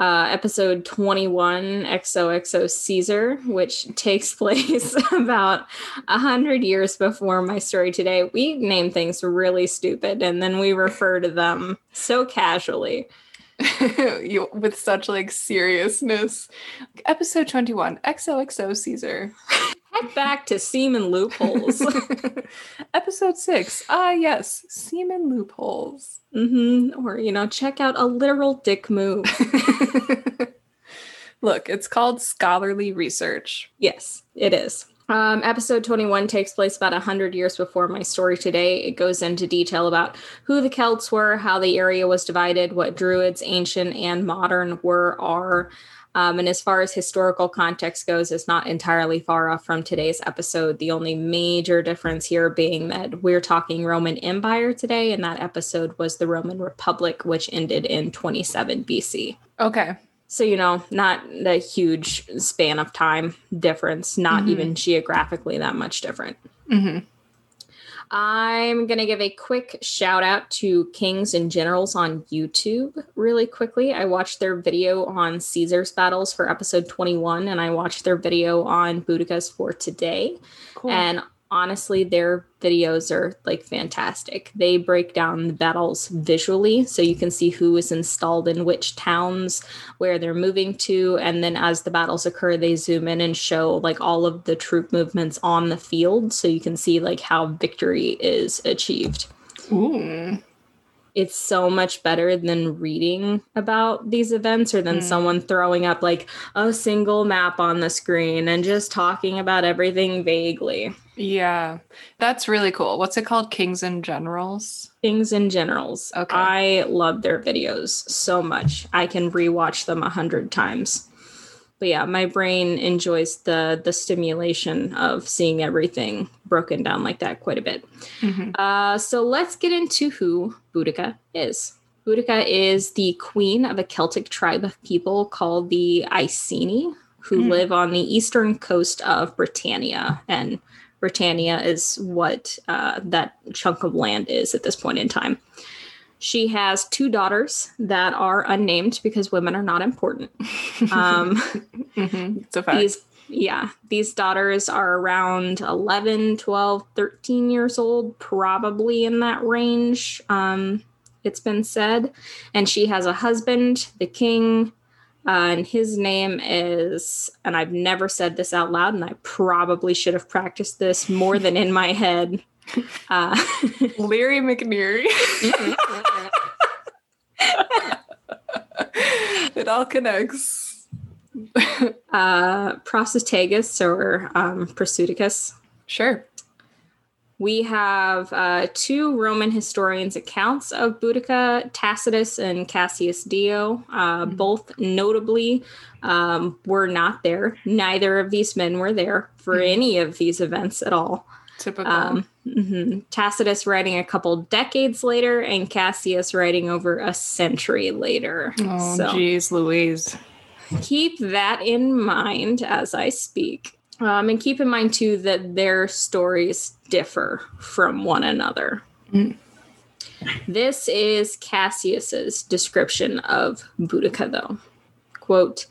uh, episode 21 XOXO Caesar, which takes place about a hundred years before my story today. We name things really stupid and then we refer to them so casually. you, with such like seriousness. Episode 21 XOXO Caesar. Head back to semen loopholes. Episode 6. Ah, yes, semen loopholes. Mm-hmm. Or, you know, check out a literal dick move. Look, it's called scholarly research. Yes, it is. Um, episode 21 takes place about 100 years before my story today. It goes into detail about who the Celts were, how the area was divided, what Druids, ancient and modern, were, are. Um, and as far as historical context goes, it's not entirely far off from today's episode. The only major difference here being that we're talking Roman Empire today, and that episode was the Roman Republic, which ended in 27 BC. Okay. So, you know, not a huge span of time difference, not Mhm. even geographically that much different. hmm I'm going to give a quick shout out to Kings and Generals on YouTube really quickly. I watched their video on Caesar's battles for episode 21, and I watched their video on Boudica's for today. Cool. And honestly, their videos are like fantastic. They break down the battles visually so you can see who is installed in which towns, where they're moving to. And then as the battles occur, they zoom in and show like all of the troop movements on the field so you can see like how victory is achieved. Ooh. It's so much better than reading about these events or than Mm. someone throwing up like a single map on the screen and just talking about everything vaguely. Yeah. That's really cool. What's it called? Kings and Generals? Kings and Generals. Okay. I love their videos so much. I can rewatch them a hundred times. But yeah, my brain enjoys the the stimulation of seeing everything broken down like that quite a bit. Mhm. Uh, so let's get into who Boudica is. Boudica is the queen of a Celtic tribe of people called the Iceni, who Hmm. live on the eastern coast of Britannia. And Britannia is what uh, that chunk of land is at this point in time. She has two daughters that are unnamed because women are not important. Um, Mhm. It's a fact. these yeah these daughters are around 11 12 13 years old probably in that range um it's been said and she has a husband the king uh, and his name is and i've never said this out loud and i probably should have practiced this more than in my head uh, Leary McNeary. it all connects. uh, or um, Prosudicus Sure. We have uh, two Roman historians' accounts of Boudica, Tacitus and Cassius Dio. Uh, Mhm. Both notably um, were not there. Neither of these men were there for Mhm. any of these events at all. Typical. Um, mhm. Tacitus writing a couple decades later, and Cassius writing over a century later. oh, so Louise. keep that in mind as I speak. Um, and keep in mind too that their stories differ from one another. Mm. This is Cassius's description of Boudica, though. Quote,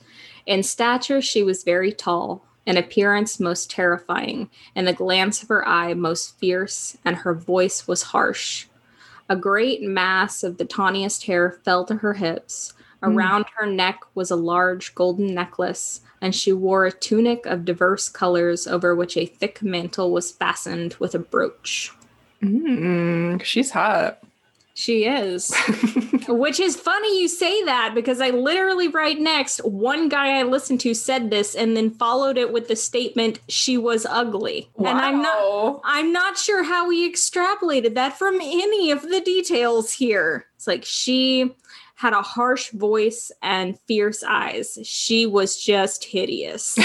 in stature, she was very tall, in appearance most terrifying, and the glance of her eye most fierce, and her voice was harsh. A great mass of the tawniest hair fell to her hips. Mm. Around her neck was a large golden necklace, and she wore a tunic of diverse colors over which a thick mantle was fastened with a brooch. Mm, she's hot. She is. Which is funny you say that because I literally right next, one guy I listened to said this and then followed it with the statement, she was ugly. And I'm not I'm not sure how he extrapolated that from any of the details here. It's like she had a harsh voice and fierce eyes. She was just hideous.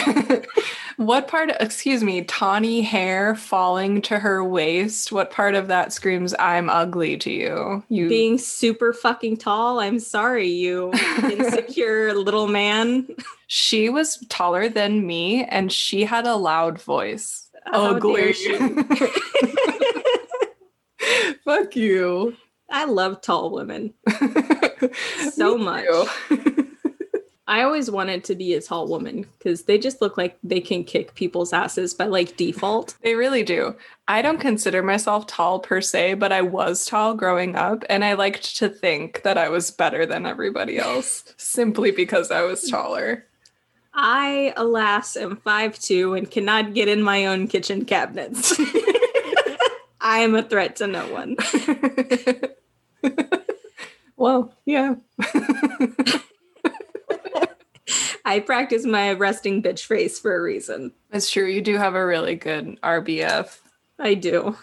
what part, excuse me, tawny hair falling to her waist? What part of that screams, I'm ugly to you? You Being super fucking tall. I'm sorry, you insecure little man. She was taller than me and she had a loud voice. How oh, dare Ugly. Fuck you. I love tall women so much. I always wanted to be a tall woman because they just look like they can kick people's asses by like default. They really do. I don't consider myself tall per se, but I was tall growing up, and I liked to think that I was better than everybody else simply because I was taller. I, alas, am 5'2 and cannot get in my own kitchen cabinets. I am a threat to no one. Well, yeah. I practice my resting bitch face for a reason. That's true. You do have a really good RBF. I do.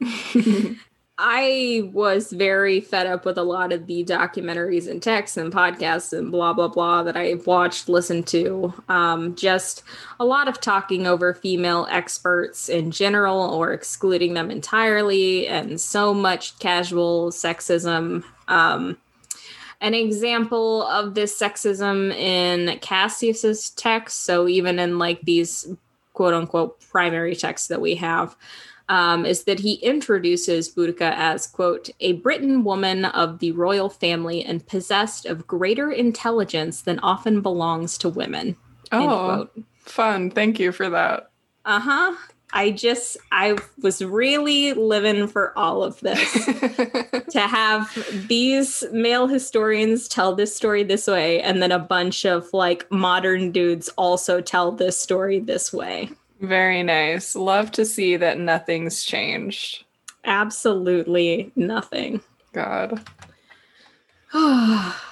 I was very fed up with a lot of the documentaries and texts and podcasts and blah blah blah that I watched, listened to. Um, just a lot of talking over female experts in general or excluding them entirely, and so much casual sexism. Um, an example of this sexism in Cassius's text, so even in like these quote unquote primary texts that we have, um, is that he introduces Boudica as, quote, a Briton woman of the royal family and possessed of greater intelligence than often belongs to women. Oh, fun. Thank you for that. Uh huh. I just, I was really living for all of this. to have these male historians tell this story this way, and then a bunch of like modern dudes also tell this story this way. Very nice. Love to see that nothing's changed. Absolutely nothing. God.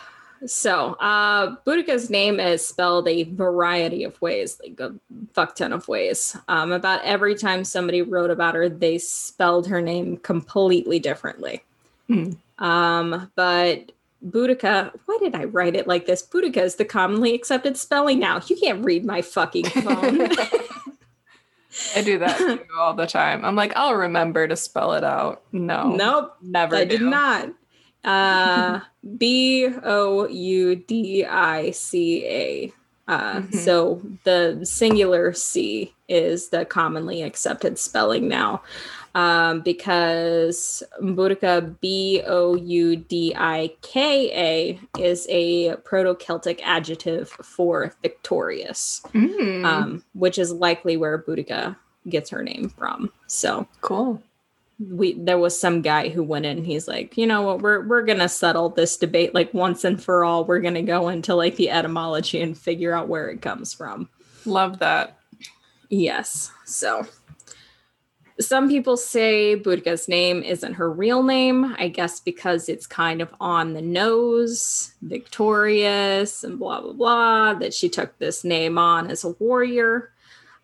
so, uh, Boudica's name is spelled a variety of ways, like a fuck ton of ways. Um, about every time somebody wrote about her, they spelled her name completely differently. Hmm. Um, but Boudica, why did I write it like this? Boudica is the commonly accepted spelling now. You can't read my fucking phone. I do that all the time. I'm like, I'll remember to spell it out. No. Nope. Never. I do. did not. Uh B O U D I C A. Uh, mm-hmm. So the singular C is the commonly accepted spelling now um, because Boudica, B O U D I K A, is a Proto Celtic adjective for victorious, mm. um, which is likely where Boudica gets her name from. So cool. We there was some guy who went in. He's like, you know what, we're we're gonna settle this debate like once and for all. We're gonna go into like the etymology and figure out where it comes from. Love that. Yes. So some people say Boudica's name isn't her real name, I guess because it's kind of on the nose, victorious, and blah, blah, blah, that she took this name on as a warrior.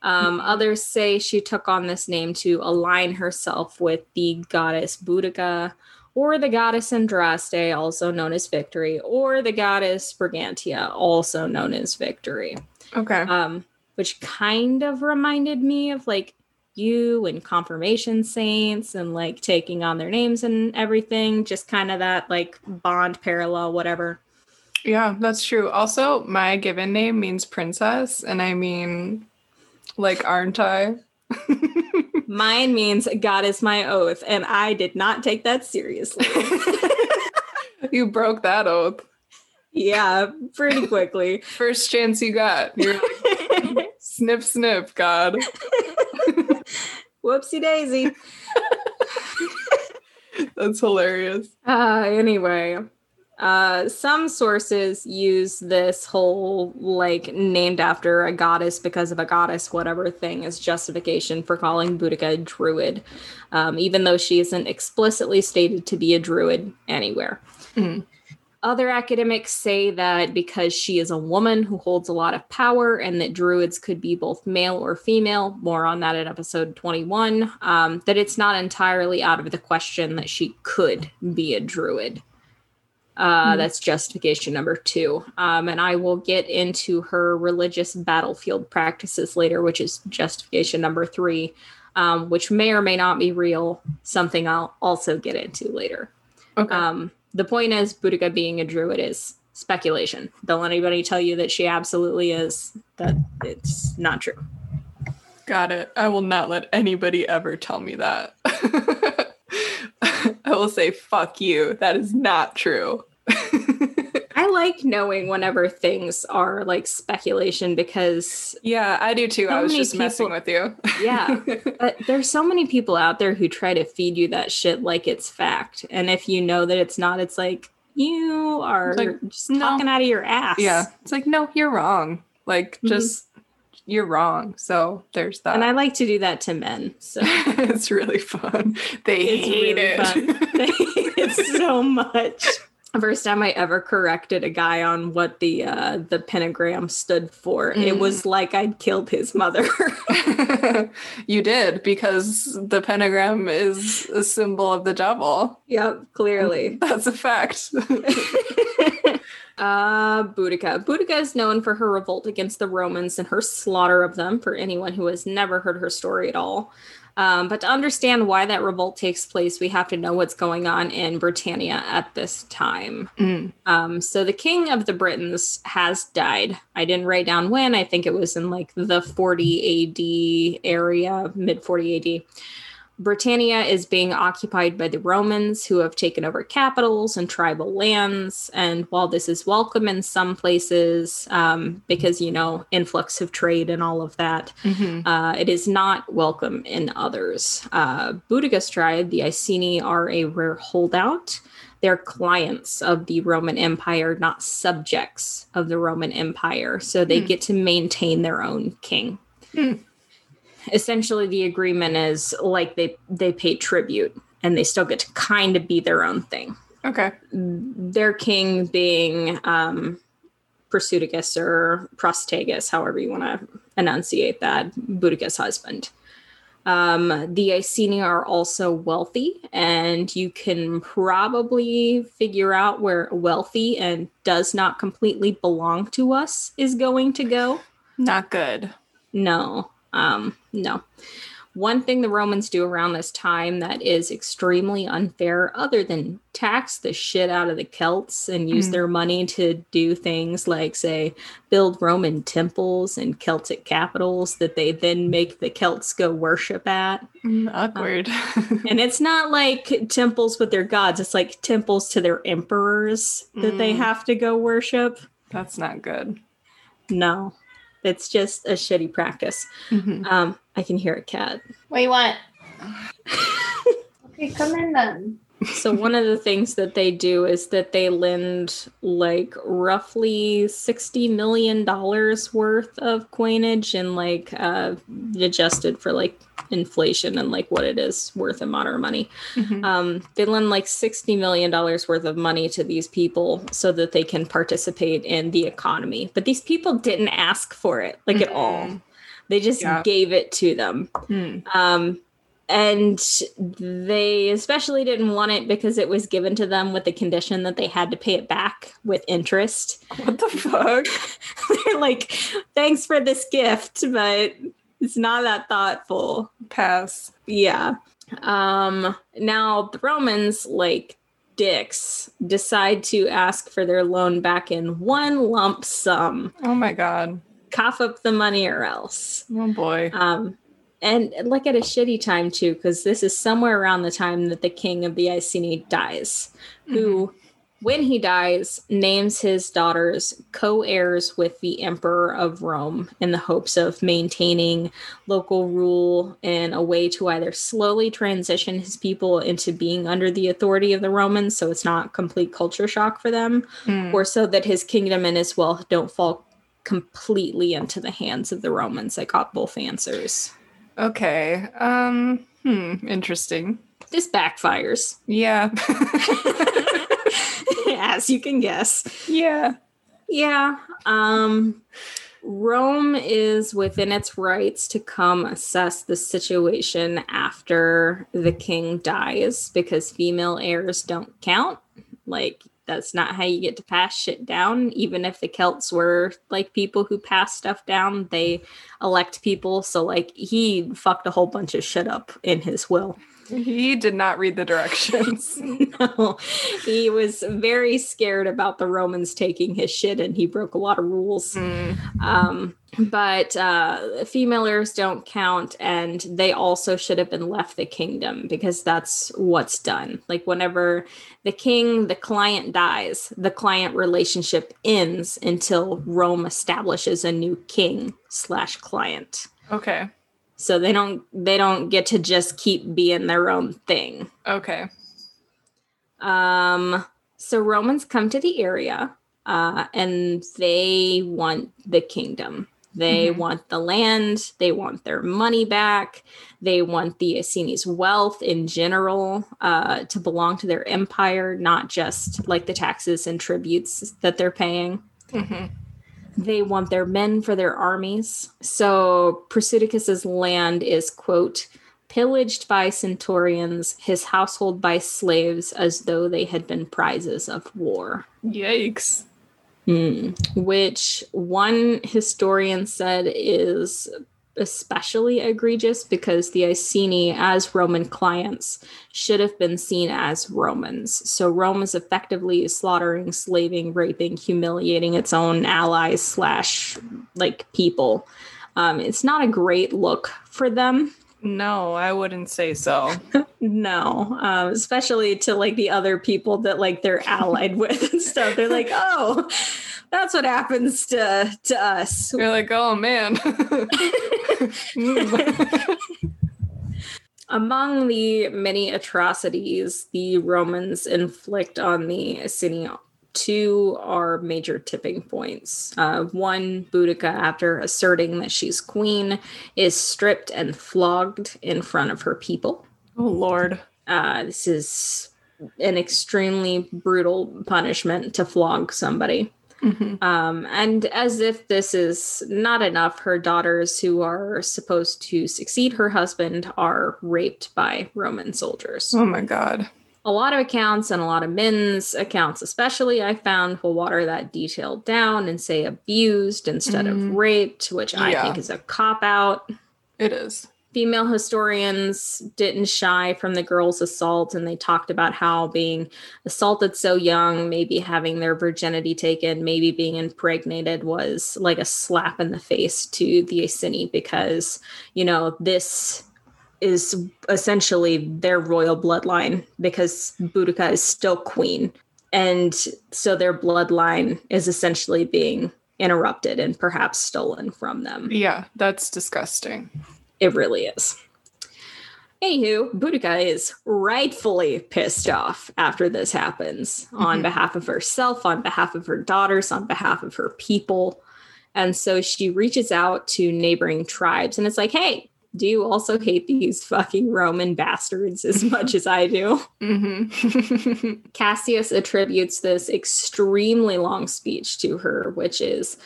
Um. Others say she took on this name to align herself with the goddess Boudica, or the goddess Andraste, also known as Victory, or the goddess Brigantia, also known as Victory. Okay. Um, which kind of reminded me of like you and confirmation saints and like taking on their names and everything just kind of that like bond parallel whatever yeah that's true also my given name means princess and i mean like aren't i? Mine means god is my oath and i did not take that seriously. You broke that oath. Yeah pretty quickly. First chance you got. You're like snip snip god. Whoopsie daisy. That's hilarious. Uh, anyway, uh, some sources use this whole like named after a goddess because of a goddess, whatever thing, as justification for calling Boudica a druid, um, even though she isn't explicitly stated to be a druid anywhere. Mm. Other academics say that because she is a woman who holds a lot of power and that druids could be both male or female, more on that in episode 21, um, that it's not entirely out of the question that she could be a druid. Uh, mm That's justification number two. Um, and I will get into her religious battlefield practices later, which is justification number three, um, which may or may not be real, something I'll also get into later. Okay. Um, the point is, Boudica being a druid is speculation. Don't let anybody tell you that she absolutely is. That it's not true. Got it. I will not let anybody ever tell me that. I will say, fuck you. That is not true. I like knowing whenever things are like speculation because yeah, I do too. So I was just messing with you. Yeah. but there's so many people out there who try to feed you that shit like it's fact. And if you know that it's not, it's like you are like, just no. talking out of your ass. yeah. It's like, no, you're wrong. Like, Mhm. just you're wrong. So there's that. And I like to do that to men. So it's really fun. They It's hate really it. fun. They hate it so much. First time I ever corrected a guy on what the uh, the pentagram stood for, it Mm. was like I'd killed his mother. you did because the pentagram is a symbol of the devil. yep, clearly. That's a fact. Uh, Boudica. Boudica is known for her revolt against the Romans and her slaughter of them. For anyone who has never heard her story at all, um, but to understand why that revolt takes place, we have to know what's going on in Britannia at this time. Mm. Um, so the king of the Britons has died. I didn't write down when. I think it was in like the 40 AD area, mid 40 AD. Britannia is being occupied by the Romans who have taken over capitals and tribal lands. And while this is welcome in some places, um, because, you know, influx of trade and all of that, Mhm. uh, it is not welcome in others. Uh, Boudica's tribe, the Iceni, are a rare holdout. They're clients of the Roman Empire, not subjects of the Roman Empire. So they Hmm. get to maintain their own king. Hmm. Essentially, the agreement is like they they pay tribute, and they still get to kind of be their own thing Okay. their king being um Pursuticus or Prostagus, however you want to enunciate that, Boudica's husband. Um, the Iceni are also wealthy, and you can probably figure out where wealthy and does not completely belong to us is going to go. Not good. No, um, no. One thing the Romans do around this time that is extremely unfair, other than tax the shit out of the Celts and use Mm. their money to do things like, say, build Roman temples and Celtic capitals that they then make the Celts go worship at. Mm, Awkward. And it's not like temples with their gods, it's like temples to their emperors that they Mm. have to go worship. That's not good. No, it's just a shitty practice. Mhm. Um, I can hear a cat. What do you want? okay, come in then. So one of the things that they do is that they lend like roughly sixty million dollars worth of coinage and like uh, adjusted for like inflation and like what it is worth in modern money. Mhm. Um, they lend like sixty million dollars worth of money to these people so that they can participate in the economy. But these people didn't ask for it like at all. Mhm. They just Yeah. gave it to them. Mm. Um, and they especially didn't want it because it was given to them with the condition that they had to pay it back with interest. What the fuck? They're like, thanks for this gift, but it's not that thoughtful. Pass. Yeah. Um, now the Romans, like dicks, decide to ask for their loan back in one lump sum. Oh my god. Cough up the money or else. Oh boy. Um, and like at a shitty time too, because this is somewhere around the time that the king of the Iceni dies, who, when he dies, names his daughters co heirs with the emperor of Rome in the hopes of maintaining local rule and a way to either slowly transition his people into being under the authority of the Romans so it's not complete culture shock for them, Mm. or so that his kingdom and his wealth don't fall completely into the hands of the Romans i got both answers. Okay. Um. Hmm. Interesting. This backfires, Yeah. as you can guess. yeah. Yeah. Um Rome is within its rights to come assess the situation after the king dies because female heirs don't count. Like that's not how you get to pass shit down. Even if the Celts were like people who pass stuff down, they elect people. So like he fucked a whole bunch of shit up in his will. He did not read the directions. no, he was very scared about the Romans taking his shit, and he broke a lot of rules. Mm. Um, but uh, female heirs don't count, and they also should have been left the kingdom because that's what's done. Like whenever the king, the client dies, the client relationship ends until Rome establishes a new king slash client. Okay. So they don't they don't get to just keep being their own thing. Okay. Um, so Romans come to the area uh, and they want the kingdom. They Mhm. want the land. They want their money back. They want the Iceni's wealth in general uh, to belong to their empire, not just like the taxes and tributes that they're paying. hmm They want their men for their armies. So Prusidicus's land is, quote, pillaged by centurions, his household by slaves, as though they had been prizes of war. Yikes. Hmm. Which one historian said is especially egregious because the Iceni, as Roman clients, should have been seen as Romans. So Rome is effectively slaughtering, slaving, raping, humiliating its own allies slash like people. Um, it's not a great look for them. No, I wouldn't say so. No, um, especially to like the other people that like they're allied with and stuff. They're like, oh, that's what happens to to us. You're like, oh man. Among the many atrocities the Romans inflict on the Iceni, two are major tipping points. Uh, one, Boudica, after asserting that she's queen, is stripped and flogged in front of her people. oh lord. Uh, this is an extremely brutal punishment to flog somebody. hmm Um, and as if this is not enough, her daughters, who are supposed to succeed her husband, are raped by Roman soldiers. Oh my god. A lot of accounts and a lot of men's accounts, especially, I found will water that detail down and say abused instead of Mm. raped, which I Yeah. think is a cop out. It is. female historians didn't shy from the girls' assault and they talked about how being assaulted so young, maybe having their virginity taken, maybe being impregnated was like a slap in the face to the Iceni because, you know, this is essentially their royal bloodline because Boudica is still queen. And so their bloodline is essentially being interrupted and perhaps stolen from them. Yeah, that's disgusting. It really is. Anywho, Boudica is rightfully pissed off after this happens on Mhm. behalf of herself, on behalf of her daughters, on behalf of her people. And so she reaches out to neighboring tribes and it's like, hey, do you also hate these fucking Roman bastards as much as I do? hmm Cassius attributes this extremely long speech to her, which is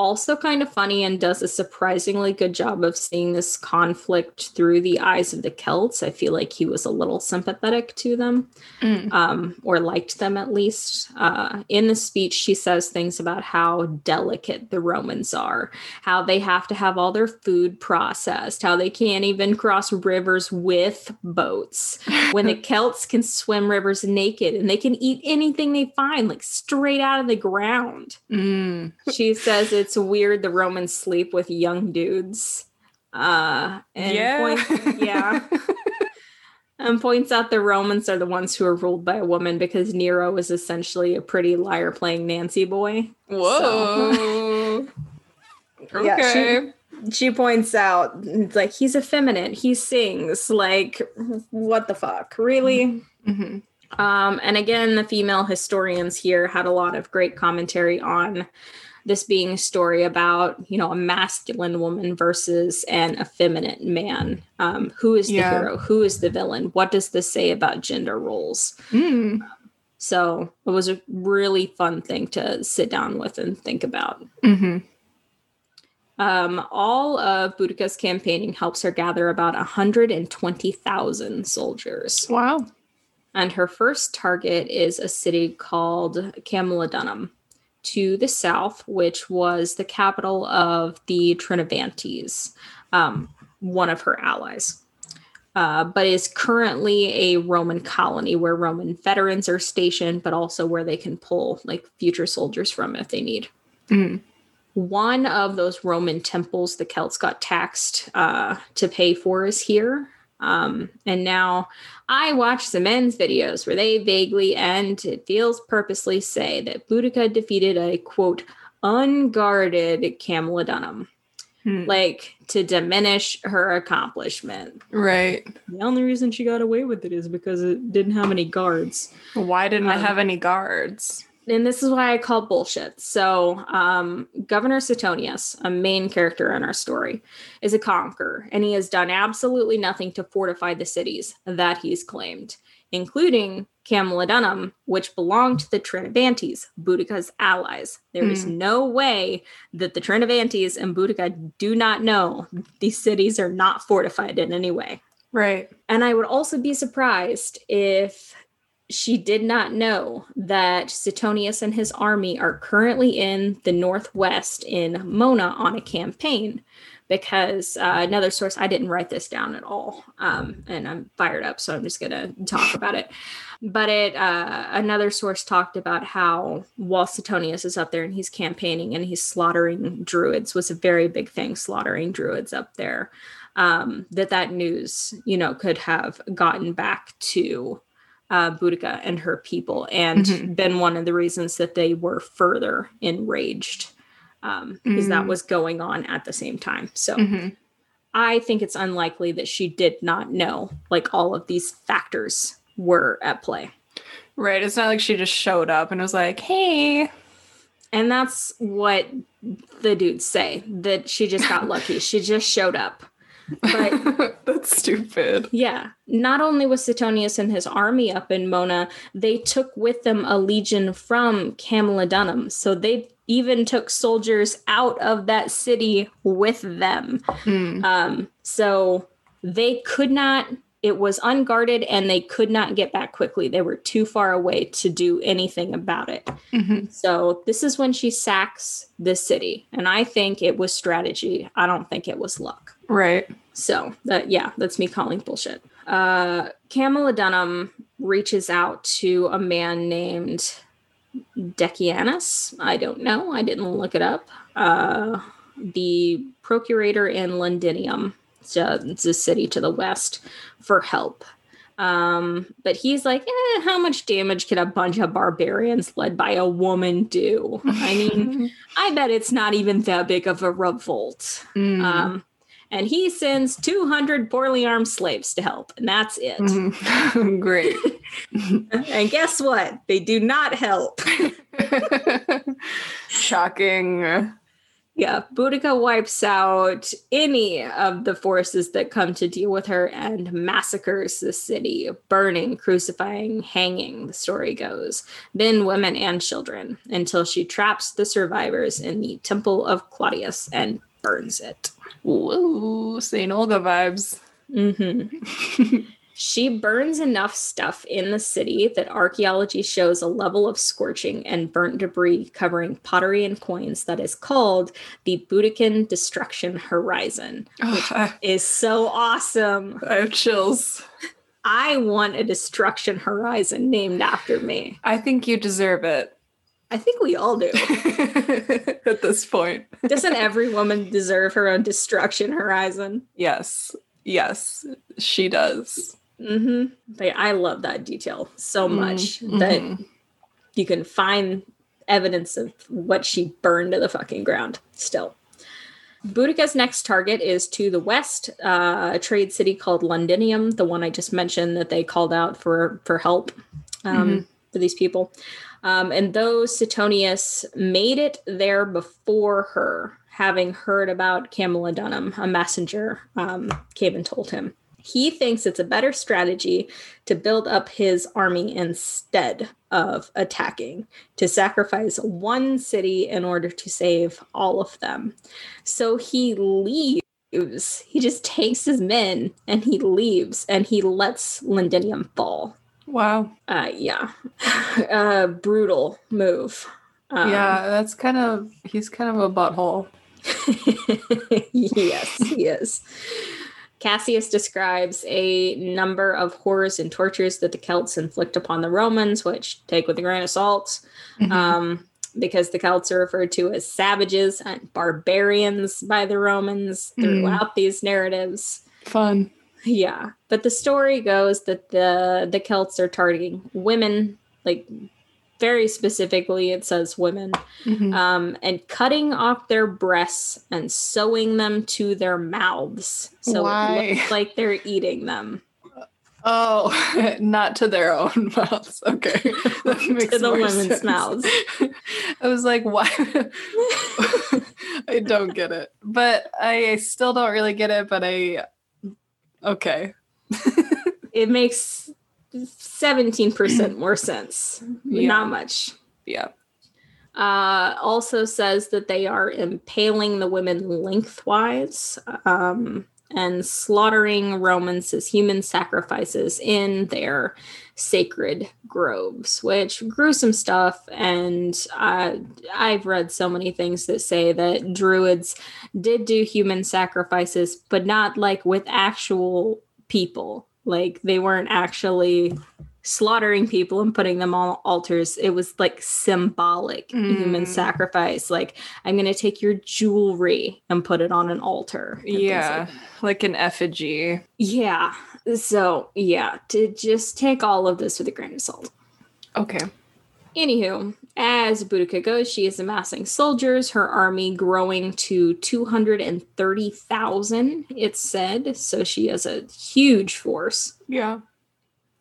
also kind of funny and does a surprisingly good job of seeing this conflict through the eyes of the Celts. I feel like he was a little sympathetic to them, Mm. um, or liked them at least. Uh, in the speech, she says things about how delicate the Romans are, how they have to have all their food processed, how they can't even cross rivers with boats when the Celts can swim rivers naked and they can eat anything they find, like straight out of the ground. Mm. She says it's weird the Romans sleep with young dudes. Uh, and yeah. point- yeah. And points out the Romans are the ones who are ruled by a woman because Nero is essentially a pretty liar playing Nancy boy. Whoa. Yeah, okay. She points out, like, he's effeminate, he sings. Like, what the fuck? Really? hmm Um, and again, the female historians here had a lot of great commentary on this being a story about, you know, a masculine woman versus an effeminate man. Um, who is the Yeah. hero? Who is the villain? What does this say about gender roles? Mm. So it was a really fun thing to sit down with and think about. hmm Um, all of Boudica's campaigning helps her gather about 120,000 soldiers. Wow. and her first target is a city called Camulodunum to the south, which was the capital of the Trinovantes, um, one of her allies. uh, but is currently a Roman colony where Roman veterans are stationed, but also where they can pull like future soldiers from if they need. Mhm. One of those Roman temples the Celts got taxed uh, to pay for is here. Um, and now I watch some men's videos where they vaguely and it feels purposely say that Boudica defeated a quote unguarded Camulodunum, Hmm. like to diminish her accomplishment. Right. The only reason she got away with it is because it didn't have any guards. Why didn't I Um, have any guards? And this is why I call bullshit. So, um, Governor Suetonius, a main character in our story, is a conqueror, and he has done absolutely nothing to fortify the cities that he's claimed, including Camulodunum, which belonged to the Trinovantes, Boudica's allies. There is no way that the Trinovantes and Boudica do not know these cities are not fortified in any way. Right. And I would also be surprised if she did not know that Suetonius and his army are currently in the northwest in Mona on a campaign. Because uh, another source, I didn't write this down at all, um, and I'm fired up, so I'm just gonna talk about it. But it, uh, another source talked about how while Suetonius is up there and he's campaigning and he's slaughtering druids was a very big thing, slaughtering druids up there um, that that news, you know, could have gotten back to uh, Boudica and her people, and Mhm. been one of the reasons that they were further enraged um, because that Mm. was going on at the same time. So Mhm. I think it's unlikely that she did not know, like all of these factors were at play. Right. It's not like she just showed up and was like, hey. And that's what the dudes say that she just got lucky. she just showed up. But That's stupid. Yeah. Not only was Suetonius and his army up in Mona, they took with them a legion from Camulodunum. So they even took soldiers out of that city with them. Hmm. Um, so they could not, it was unguarded and they could not get back quickly. They were too far away to do anything about it. Mhm. So this is when she sacks the city. And I think it was strategy. I don't think it was luck. Right. So that yeah, that's me calling bullshit. Uh Camulodunum reaches out to a man named Decianus. I don't know. I didn't look it up. Uh the procurator in Londinium. So it's a city to the west for help. Um, but he's like, eh, how much damage can a bunch of barbarians led by a woman do? I mean, I bet it's not even that big of a revolt. Mm. Um, and he sends 200 poorly armed slaves to help, and that's it. Mhm. Great. And guess what? They do not help. Shocking. Yeah, Boudica wipes out any of the forces that come to deal with her and massacres the city, burning, crucifying, hanging, the story goes, men, women, and children, until she traps the survivors in the Temple of Claudius and burns it. Woo. St. Olga vibes. hmm she burns enough stuff in the city that archaeology shows a level of scorching and burnt debris covering pottery and coins that is called the Boudican Destruction Horizon. Oh, I, Is so awesome. I have chills. I want a destruction horizon named after me. I think you deserve it I think we all do. at this point. Doesn't every woman deserve her own destruction horizon? Yes. Yes, she does. Like, I love that detail so much Mhm. that you can find evidence of what she burned to the fucking ground still. Boudica's next target is to the west, uh, a trade city called Londinium, the one I just mentioned that they called out for for help um, for these people. Um, and though Suetonius made it there before her, having heard about Camulodunum, a messenger um, and told him. He thinks it's a better strategy to build up his army instead of attacking, to sacrifice one city in order to save all of them. So he leaves. He just takes his men and he leaves and he lets Londinium fall. Wow. Uh, yeah, uh, brutal move. Um, yeah, that's kind of he's kind of a butthole. yes, he is. Cassius describes a number of horrors and tortures that the Celts inflict upon the Romans, which take with a grain of salt, Mhm. um, because the Celts are referred to as savages and barbarians by the Romans Mm. throughout these narratives. Fun. Yeah, but the story goes that the the Celts are targeting women, like very specifically, it says women, Mhm. um, and cutting off their breasts and sewing them to their mouths, so Why? it looks like they're eating them Oh, not to their own mouths. Okay. That makes to the women's sense. mouths. I was like, why? I don't get it. But I still don't really get it, but I. Okay. It makes seventeen percent more sense. Yeah. Not much. Yeah. uh, also says that they are impaling the women lengthwise um, and slaughtering Romans as human sacrifices in their sacred groves, which gruesome stuff. And I've read so many things that say that druids did do human sacrifices, but not like with actual people. Like they weren't actually slaughtering people and putting them on altars. It was like symbolic human Mm. sacrifice. Like I'm going to take your jewelry and put it on an altar. things like Yeah. Like an effigy. yeah. So, yeah, to just take all of this with a grain of salt. Okay. Anywho, as Boudica goes, she is amassing soldiers, her army growing to 230,000, it's said. So she has a huge force. Yeah.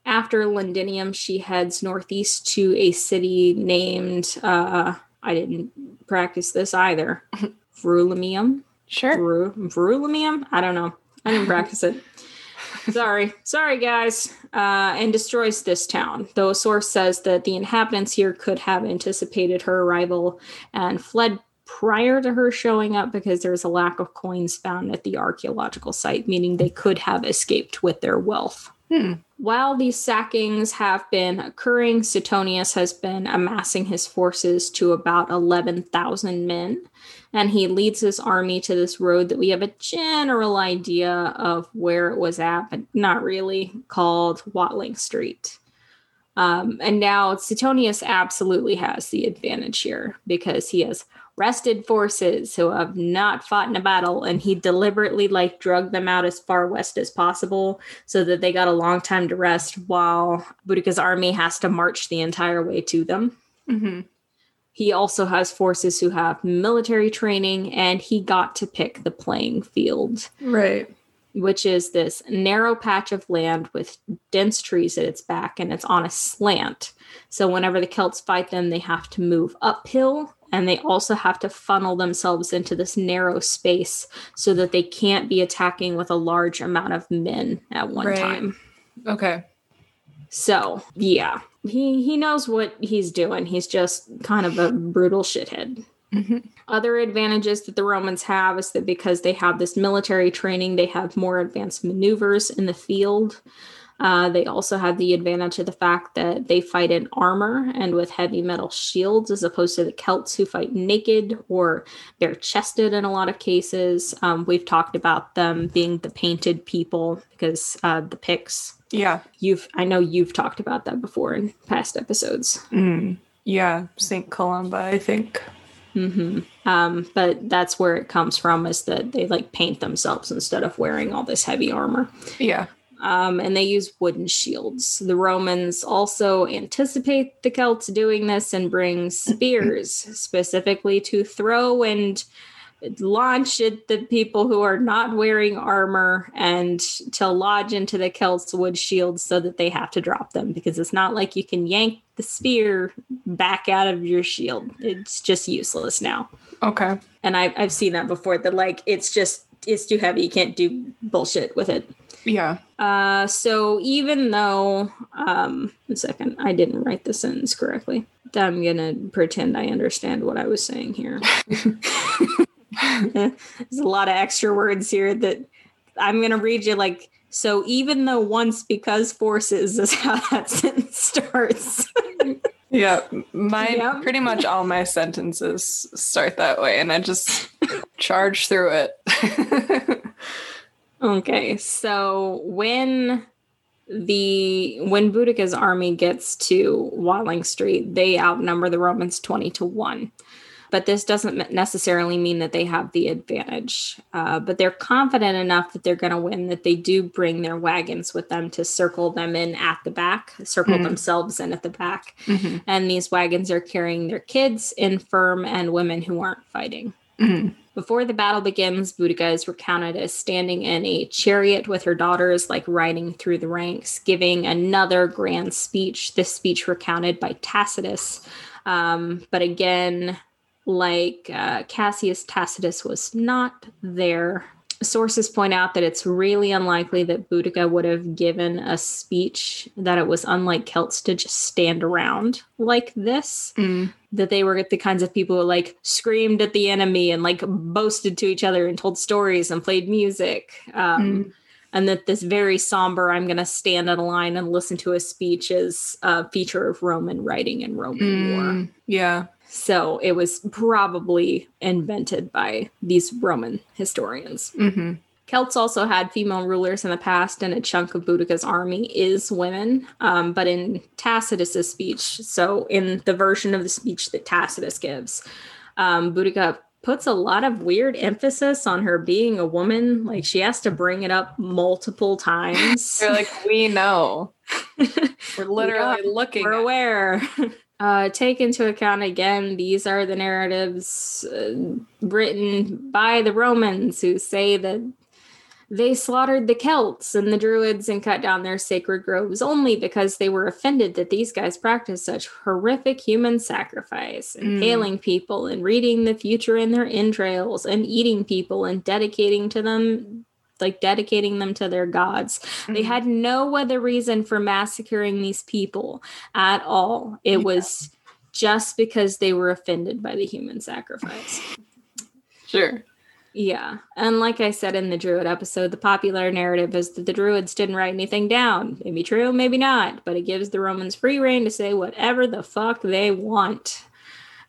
After Londinium, she heads northeast to a city named, uh, I didn't practice this either, Vrulimium. Sure. Vru- Vrulimium? I don't know. I didn't practice it. Sorry. Sorry, guys. Uh, and destroys this town. Though a source says that the inhabitants here could have anticipated her arrival and fled prior to her showing up because there's a lack of coins found at the archaeological site, meaning they could have escaped with their wealth. Hmm. While these sackings have been occurring, Suetonius has been amassing his forces to about 11,000 men, and he leads his army to this road that we have a general idea of where it was at, but not really, called Watling Street. Um, and now Suetonius absolutely has the advantage here because he has rested forces who have not fought in a battle, and he deliberately like drug them out as far west as possible so that they got a long time to rest while Boudica's army has to march the entire way to them. hmm He also has forces who have military training, and he got to pick the playing field, Right. which is this narrow patch of land with dense trees at its back, and it's on a slant. So, whenever the Celts fight them, they have to move uphill, and they also have to funnel themselves into this narrow space so that they can't be attacking with a large amount of men at one Right. time. Okay. So, yeah, he he knows what he's doing. He's just kind of a brutal shithead. Mhm. Other advantages that the Romans have is that because they have this military training, they have more advanced maneuvers in the field. Uh, they also have the advantage of the fact that they fight in armor and with heavy metal shields, as opposed to the Celts who fight naked or bare chested in a lot of cases. Um, we've talked about them being the painted people because uh, the Picts Yeah. you've i know you've talked about that before in past episodes Mm. Yeah. St. Columba, I think. hmm um, but that's where it comes from is that they like paint themselves instead of wearing all this heavy armor Yeah. Um, and they use wooden shields the romans also anticipate the celts doing this and bring spears specifically to throw and launch at the people who are not wearing armor and to lodge into the Celts wood shields so that they have to drop them because it's not like you can yank the spear back out of your shield. It's just useless now. Okay. And I, I've seen that before that like it's just it's too heavy. You can't do bullshit with it. Yeah. Uh, so even though, um, one second, I didn't write the sentence correctly. I'm gonna pretend I understand what I was saying here. There's a lot of extra words here that I'm gonna read you like. So even though once because forces is how that sentence starts. Yeah. My Yep. pretty much all my sentences start that way and I just charge through it. Okay, so when the when Boudica's army gets to Watling Street, they outnumber the Romans 20 to 1. But this doesn't necessarily mean that they have the advantage. Uh, but they're confident enough that they're going to win that they do bring their wagons with them to circle them in at the back, circle Mhm. themselves in at the back. Mhm. And these wagons are carrying their kids, infirm, and women who aren't fighting. Mhm. Before the battle begins, Boudica is recounted as standing in a chariot with her daughters, like riding through the ranks, giving another grand speech. This speech recounted by Tacitus. Um, but again, like uh, Cassius Tacitus was not there. Sources point out that it's really unlikely that Boudica would have given a speech, that it was unlike Celts to just stand around like this Mm. that they were the kinds of people who like screamed at the enemy and like boasted to each other and told stories and played music. Um, And that this very somber, I'm going to stand in a line and listen to a speech is a feature of Roman writing and Roman war. Mm. Yeah. So it was probably invented by these Roman historians. hmm Celts also had female rulers in the past, and a chunk of Boudica's army is women. Um, but in Tacitus's speech, so in the version of the speech that Tacitus gives, um, Boudica puts a lot of weird emphasis on her being a woman. Like she has to bring it up multiple times. They're like, we know. We're literally looking. We're aware. Uh, take into account again, these are the narratives uh, written by the Romans who say that they slaughtered the Celts and the Druids and cut down their sacred groves only because they were offended that these guys practiced such horrific human sacrifice, Mm. impaling people and reading the future in their entrails and eating people and dedicating to them. Like dedicating them to their gods. They Mhm. had no other reason for massacring these people at all. It Yeah. was just because they were offended by the human sacrifice. Sure. Yeah. And like I said in the Druid episode, the popular narrative is that the Druids didn't write anything down. Maybe true, maybe not, but it gives the Romans free reign to say whatever the fuck they want.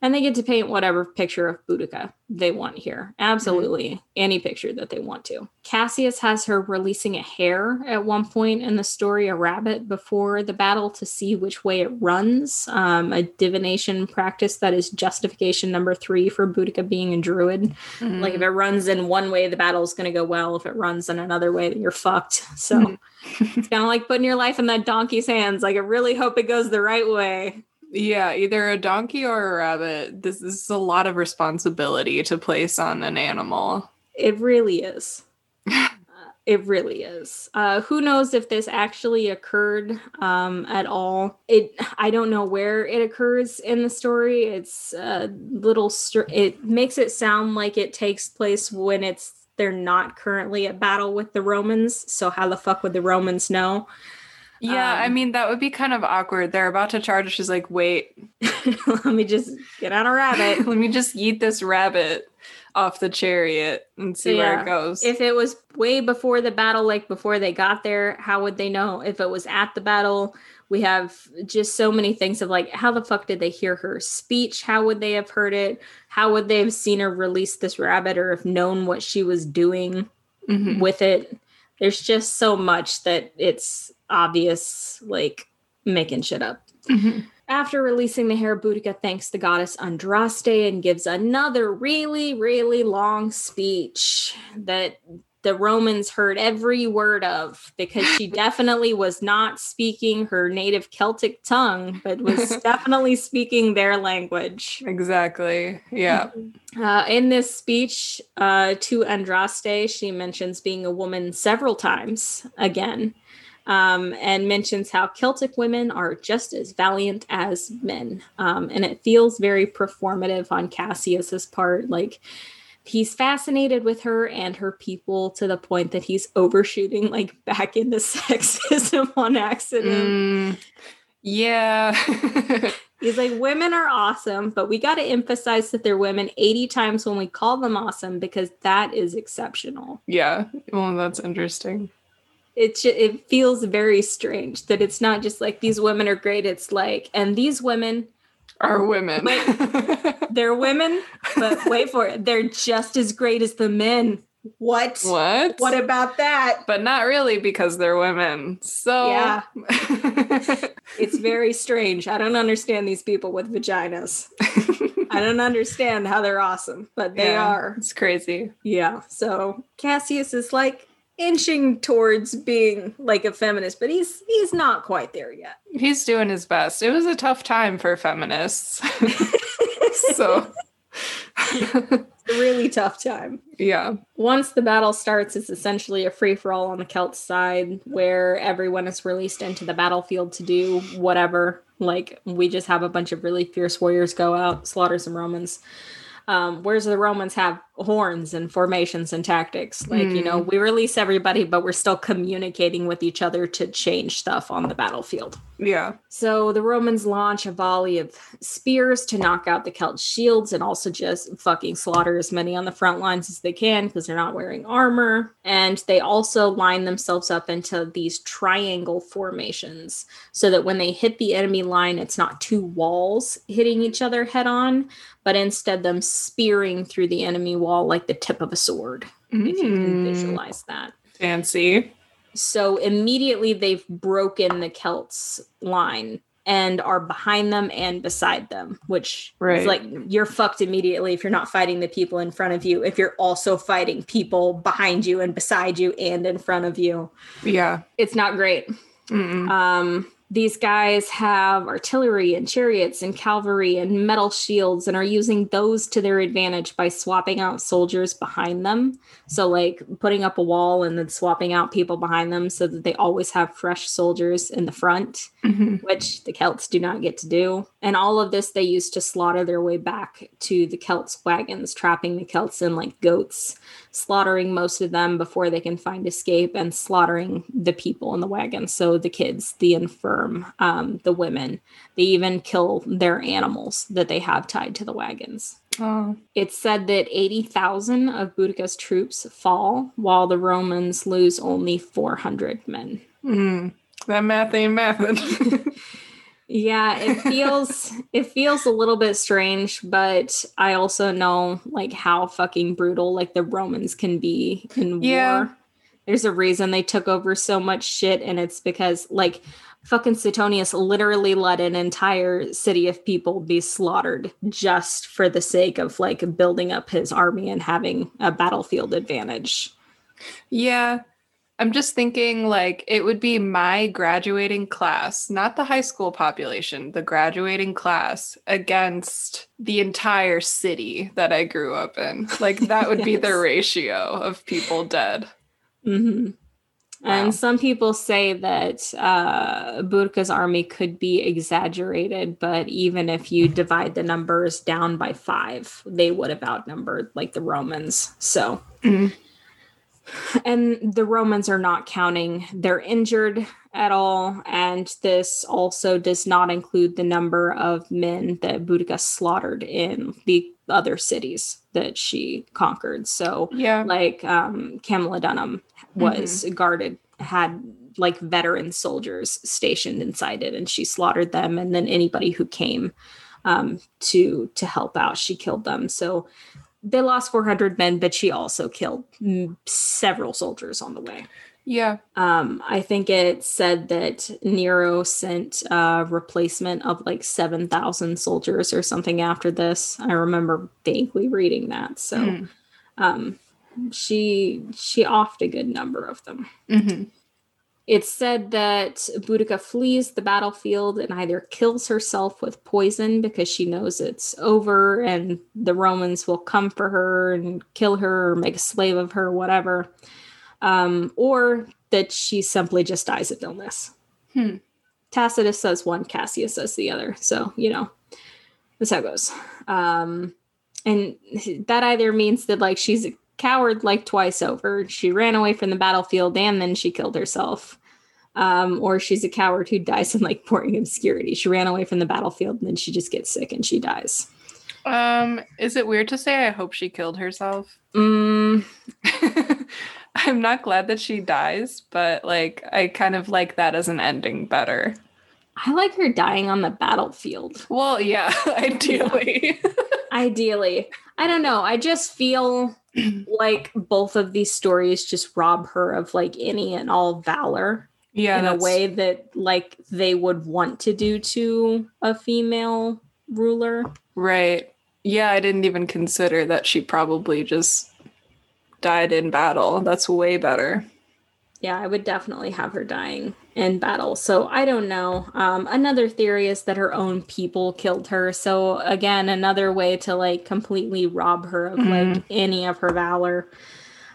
And they get to paint whatever picture of Boudica they want here. Absolutely any picture that they want to. Cassius has her releasing a hare at one point in the story, a rabbit, before the battle to see which way it runs. Um, a divination practice that is justification number three for Boudica being a druid. Mm. Like if it runs in one way, the battle's going to go well. If it runs in another way, then you're fucked. So Mhm. it's kind of like putting your life in that donkey's hands. Like I really hope it goes the right way. Yeah, either a donkey or a rabbit. This, is a lot of responsibility to place on an animal. It really is. Uh, it really is. Uh, who knows if this actually occurred um, at all? It. I don't know where it occurs in the story. It's a little. Str- it makes it sound like it takes place when it's they're not currently at battle with the Romans. So how the fuck would the Romans know? Yeah, I Um, mean that would be kind of awkward. They're about to charge. She's like, "Wait, Let me just get on a rabbit. let me just eat this rabbit off the chariot and see where Yeah. it goes." If it was way before the battle, like before they got there, how would they know? If it was at the battle, we have just so many things of like, how the fuck did they hear her speech? How would they have heard it? How would they have seen her release this rabbit or have known what she was doing Mhm. with it? There's just so much that it's obvious, like making shit up. Mhm. After releasing the hare, Boudica thanks the goddess Andraste and gives another really, really long speech that the Romans heard every word of because she definitely was not speaking her native Celtic tongue, but was definitely speaking their language. Exactly. Yeah. Uh, in this speech uh, to Andraste, she mentions being a woman several times again, um, and mentions how Celtic women are just as valiant as men. Um, and it feels very performative on Cassius's part. Like he's fascinated with her and her people to the point that he's overshooting like back into sexism on accident. Mm, yeah. He's like, women are awesome, but we got to emphasize that they're women 80 times when we call them awesome because that is exceptional. yeah. Well, that's interesting. It, it feels very strange that it's not just like these women are great. It's like, and these women, Are women. they're women, but wait for it. They're just as great as the men. What? What? What about that? But not really because they're women. So Yeah. It's very strange. I don't understand these people with vaginas. I don't understand how they're awesome, but they Yeah, are. It's crazy. Yeah. So Cassius is like inching towards being like a feminist, but he's he's not quite there yet. He's doing his best. It was a tough time for feminists. so a really tough time. yeah. Once the battle starts, it's essentially a free for all on the Celt side where everyone is released into the battlefield to do whatever. Like, we just have a bunch of really fierce warriors go out, slaughter some Romans. Um, whereas the Romans have horns and formations and tactics. Like, you know, hmm. we release everybody, but we're still communicating with each other to change stuff on the battlefield. Yeah. So the Romans launch a volley of spears to knock out the Celt shields and also just fucking slaughter as many on the front lines as they can because they're not wearing armor. And they also line themselves up into these triangle formations so that when they hit the enemy line, it's not two walls hitting each other head on, but instead them spearing through the enemy wall like the tip of a sword, if you can Mm, visualize that. fancy. So immediately they've broken the Celts line and are behind them and beside them, which Right. is like you're fucked immediately if you're not fighting the people in front of you, if you're also fighting people behind you and beside you and in front of you. Yeah. It's not great. Mm-mm. Um, these guys have artillery and chariots and cavalry and metal shields and are using those to their advantage by swapping out soldiers behind them. So, like putting up a wall and then swapping out people behind them so that they always have fresh soldiers in the front, Mhm. which the Celts do not get to do. And all of this they use to slaughter their way back to the Celts' wagons, trapping the Celts in like goats slaughtering most of them before they can find escape and slaughtering the people in the wagon so the kids the infirm um, the women they even kill their animals that they have tied to the wagons Oh. it's said that 80,000 of Boudica's troops fall while the Romans lose only 400 men. Mm. That math ain't mathing. Yeah, it feels it feels a little bit strange, but I also know like how fucking brutal like the Romans can be in Yeah. war. There's a reason they took over so much shit, and it's because like fucking Suetonius literally let an entire city of people be slaughtered just for the sake of like building up his army and having a battlefield advantage. yeah. I'm just thinking like it would be my graduating class, not the high school population, the graduating class against the entire city that I grew up in. Like that would be the ratio of people dead. hmm Wow. And some people say that uh, Burka's army could be exaggerated, but even if you divide the numbers down by five, they would have outnumbered like the Romans. So, Mhm. And the Romans are not counting their injured at all. And this also does not include the number of men that Boudica slaughtered in the other cities that she conquered. So, Yeah. like um Camulodunum was guarded had like veteran soldiers stationed inside it and she slaughtered them and then anybody who came um to to help out she killed them so they lost 400 men but she also killed several soldiers on the way Yeah. um, I think it said that Nero sent a replacement of like 7,000 soldiers or something after this. I remember vaguely reading that. So Mm. um, she she offed a good number of them. Mhm. It's said that Boudica flees the battlefield and either kills herself with poison because she knows it's over and the Romans will come for her and kill her or make a slave of her, whatever. Um, or that she simply just dies of illness. Hmm. Tacitus says one, Cassius says the other. So, you know, that's how it goes. Um, and that either means that like she's a coward like twice over. She ran away from the battlefield and then she killed herself. Um, or she's a coward who dies in like boring obscurity. She ran away from the battlefield and then she just gets sick and she dies. Um, is it weird to say I hope she killed herself? Mm, I'm not glad that she dies, but like I kind of like that as an ending better. I like her dying on the battlefield. Well, yeah, ideally. Ideally. I don't know. I just feel like both of these stories just rob her of like any and all valor Yeah, in a way that like they would want to do to a female ruler. Right. Yeah, I didn't even consider that she probably just died in battle. That's way better. Yeah, I would definitely have her dying in battle. So I don't know. Um, another theory is that her own people killed her. So again, another way to like completely rob her of like any of her valor.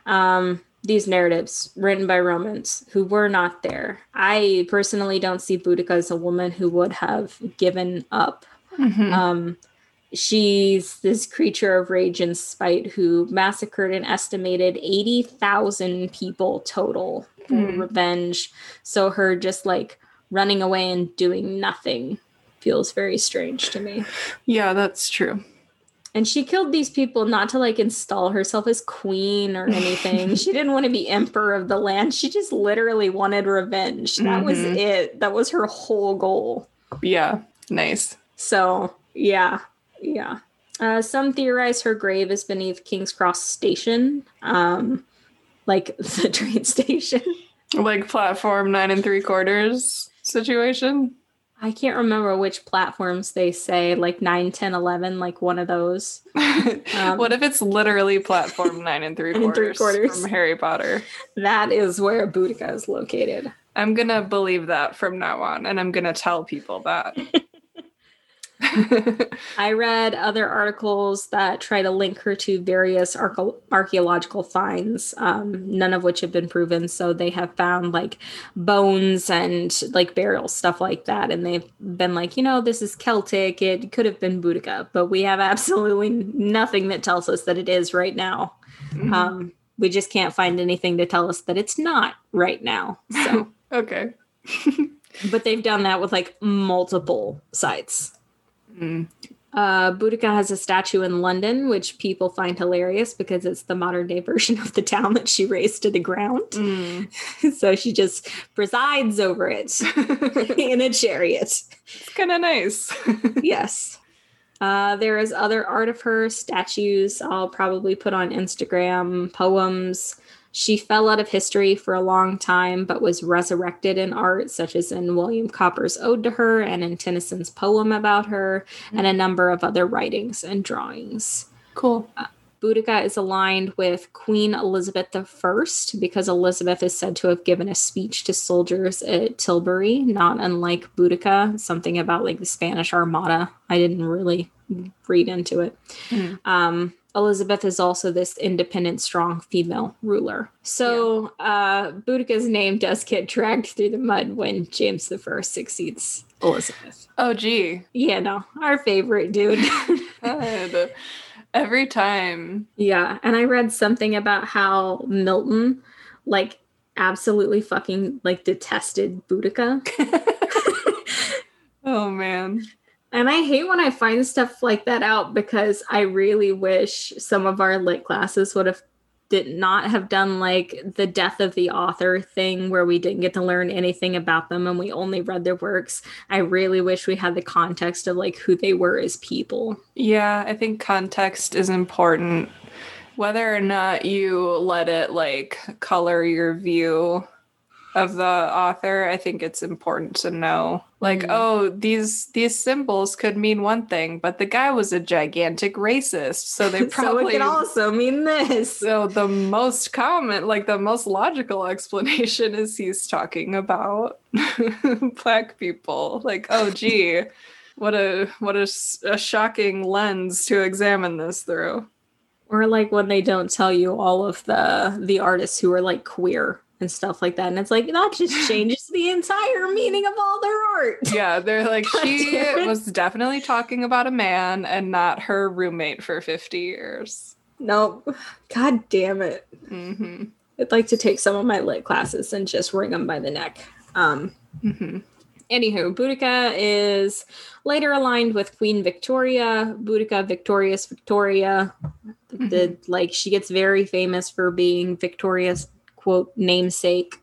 Um, these narratives written by Romans who were not there. I personally don't see Boudica as a woman who would have given up Mhm. um, she's this creature of rage and spite who massacred an estimated 80,000 people total for Hmm. revenge. So her just like running away and doing nothing feels very strange to me. Yeah, that's true. And she killed these people not to like install herself as queen or anything. she didn't want to be emperor of the land. She just literally wanted revenge. That was Mhm. it. That was her whole goal. Yeah, nice. So yeah, yeah. Uh, some theorize her grave is beneath King's Cross Station, um, like the train station. Like platform nine and three quarters situation. I can't remember which platforms they say, like 9, 10, 11, like one of those. Um, what if it's literally platform nine and three Nine and quarters, three quarters. from Harry Potter? That is where Boudica is located. I'm gonna believe that from now on, and I'm gonna tell people that. I read other articles that try to link her to various archaeological finds, um, none of which have been proven. So they have found like bones and like burial stuff like that. And they've been like, you know, this is Celtic. It could have been Boudica, but we have absolutely nothing that tells us that it is right now. Mhm. Um, we just can't find anything to tell us that it's not right now. So, okay. but they've done that with like multiple sites. Mm. Uh, Boudica has a statue in London, which people find hilarious because it's the modern day version of the town that she razed to the ground. Mm. so she just presides over it in a chariot. it's kind of nice. Yes. Uh, there is other art of her, statues I'll probably put on Instagram, poems. She fell out of history for a long time, but was resurrected in art, such as in William Cowper's Ode to Her and in Tennyson's poem about her, and a number of other writings and drawings. cool. Boudica is aligned with Queen Elizabeth I because Elizabeth is said to have given a speech to soldiers at Tilbury, not unlike Boudica, something about like the Spanish Armada. I didn't really read into it. Mm. Um, Elizabeth is also this independent, strong female ruler. So uh, Boudica's name does get dragged through the mud when James I succeeds Elizabeth. Oh, gee. Yeah, no, our favorite dude. Every time. Yeah, and I read something about how Milton like absolutely fucking like detested Boudica. Oh, man. And I hate when I find stuff like that out because I really wish some of our lit classes would have did not have done like the death of the author thing where we didn't get to learn anything about them and we only read their works. I really wish we had the context of like who they were as people. Yeah, I think context is important. Whether or not you let it like color your view of the author, I think it's important to know. Like, Mm. oh, these these symbols could mean one thing, but the guy was a gigantic racist, so they probably so can also mean this. so the most common, like the most logical explanation is he's talking about black people. Like, oh gee, what a what a shocking lens to examine this through. or like when they don't tell you all of the the artists who are like queer and stuff like that and it's like that just changes the entire meaning of all their art. Yeah, they're like God she was definitely talking about a man and not her roommate for 50 years. nope. God damn it. Hmm i'd like to take some of my lit classes and just wring them by the neck. Um hmm anywho boudica is later aligned with queen victoria boudica victorious victoria. The like she gets very famous for being victoria's quote namesake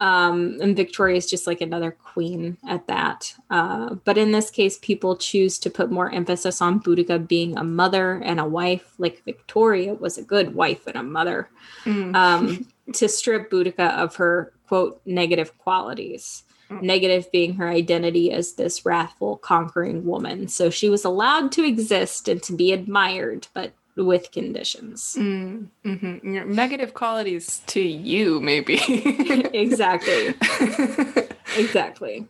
Um, and Victoria is just like another queen at that. Uh, but in this case, people choose to put more emphasis on Boudica being a mother and a wife, like Victoria was a good wife and a mother, Mm. um, to strip Boudica of her quote negative qualities. Mm. Negative being her identity as this wrathful, conquering woman. So she was allowed to exist and to be admired, but with conditions. Mm, mhm. Your Negative qualities to you, maybe. exactly. Exactly.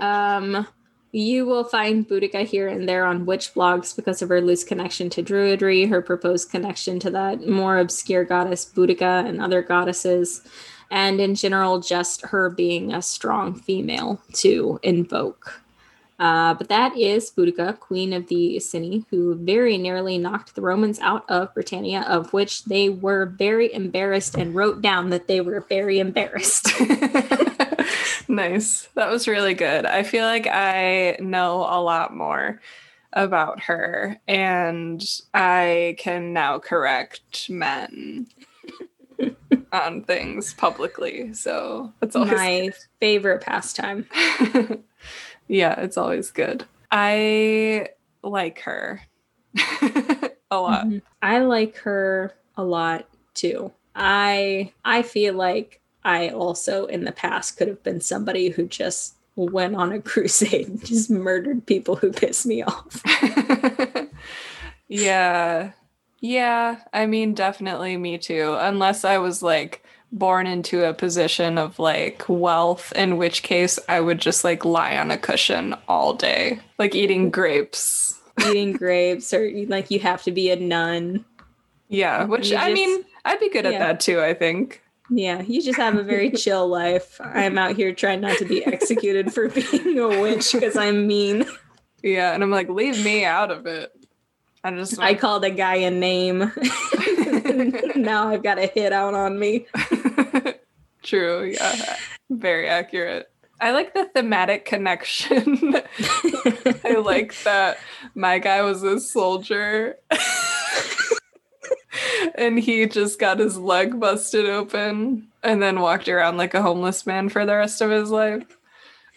um, you will find Boudica here and there on witch blogs because of her loose connection to Druidry, her proposed connection to that more obscure goddess Boudica and other goddesses, and in general, just her being a strong female to invoke. Uh, but that is Boudica, queen of the Iceni, who very nearly knocked the Romans out of Britannia, of which they were very embarrassed and wrote down that they were very embarrassed. nice. That was really good. I feel like I know a lot more about her and I can now correct men on things publicly. So that's always My favorite pastime. yeah, it's always good. I like her a lot. Mhm. I like her a lot too. I I feel like I also in the past could have been somebody who just went on a crusade and just murdered people who pissed me off. yeah. Yeah. I mean, definitely me too. Unless I was like born into a position of like wealth, in which case I would just like lie on a cushion all day, like eating grapes. Eating grapes or like you have to be a nun. Yeah. Which You I just- mean, I'd be good at that too, I think. Yeah, you just have a very chill life. I'm out here trying not to be executed for being a witch because I'm mean. Yeah. And I'm like, leave me out of it. I just I called a guy a name. now I've got a hit out on me. True, yeah. Very accurate. I like the thematic connection. I like that my guy was a soldier and he just got his leg busted open and then walked around like a homeless man for the rest of his life.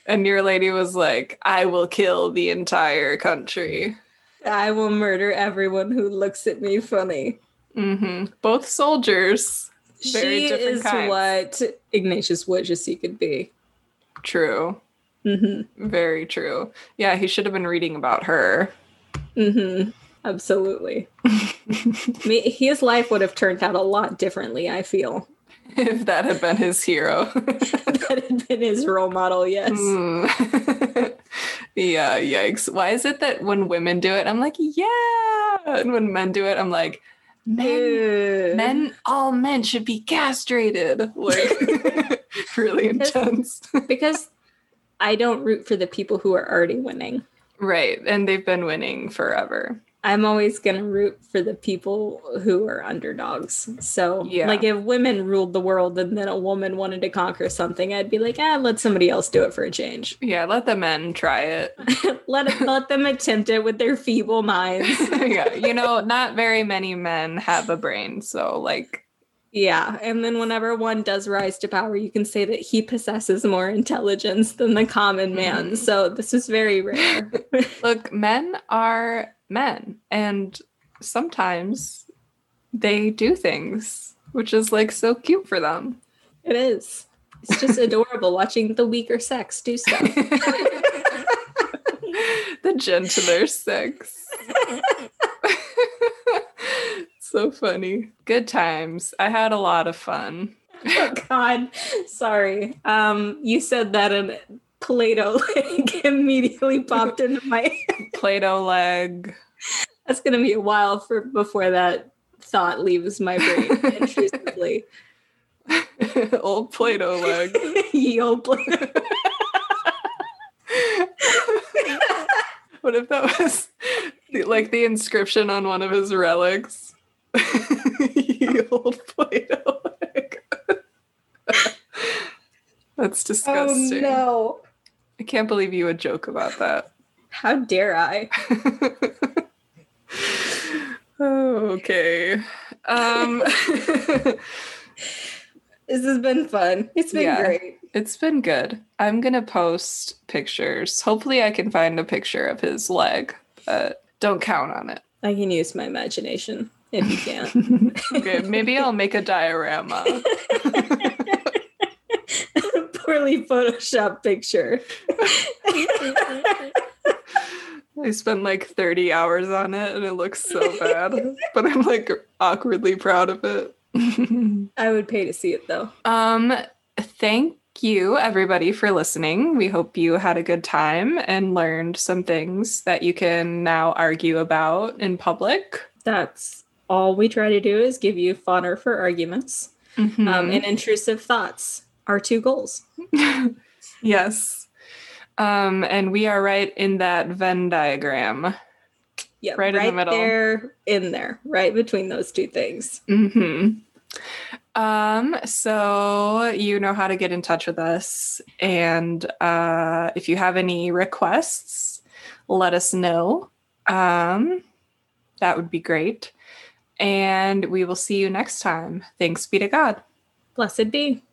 And your lady was like, I will kill the entire country. I will murder everyone who looks at me funny. Hmm Both soldiers. Very she different is kinds. what Ignatius wishes he could be. True. Mm-hmm. Very true. Yeah, he should have been reading about her. Mm-hmm. Absolutely. His life would have turned out a lot differently, I feel. if that had been his hero. that had been his role model, yes. Hmm. yeah, yikes. Why is it that when women do it, I'm like, yeah. And when men do it, I'm like, men, men, all men should be castrated. Like, really intense. because I don't root for the people who are already winning. right. And they've been winning forever. I'm always going to root for the people who are underdogs. So, Yeah. like, if women ruled the world and then a woman wanted to conquer something, I'd be like, ah, let somebody else do it for a change. Yeah, let the men try it. let it, let them attempt it with their feeble minds. yeah, you know, not very many men have a brain. So, like, Yeah, and then whenever one does rise to power, you can say that he possesses more intelligence than the common man. Mhm. So this is very rare. Look, men are men, and sometimes they do things, which is like so cute for them. it is. It's just adorable watching the weaker sex do stuff. the gentler sex. so funny. Good times. I had a lot of fun. oh God, sorry. Um, you said that and Plato leg immediately popped into my. Play Doh leg. That's gonna be a while for before that thought leaves my brain intrusively. Old Play Doh leg. Ye old Plato. What if that was the, like the inscription on one of his relics? Ye old Play-Doh leg. That's disgusting. Oh no! I can't believe you would joke about that. How dare I? okay. Um This has been fun. It's been Yeah. great. It's been good. I'm gonna post pictures. Hopefully, I can find a picture of his leg, but don't count on it. I can use my imagination if you can't. Okay, maybe I'll make a diorama. Poorly photoshopped picture. I spent like 30 hours on it and it looks so bad, but I'm like awkwardly proud of it. I would pay to see it though. um, thank you everybody for listening. We hope you had a good time and learned some things that you can now argue about in public. That's all we try to do is give you fodder for arguments. Um, Mhm. and intrusive thoughts are two goals. yes. Um, and we are right in that Venn diagram. Yeah, Right in the middle. there, in there, right between those two things. hmm Um, so you know how to get in touch with us. And uh, if you have any requests, let us know. Um, that would be great. And we will see you next time. Thanks be to God. Blessed be.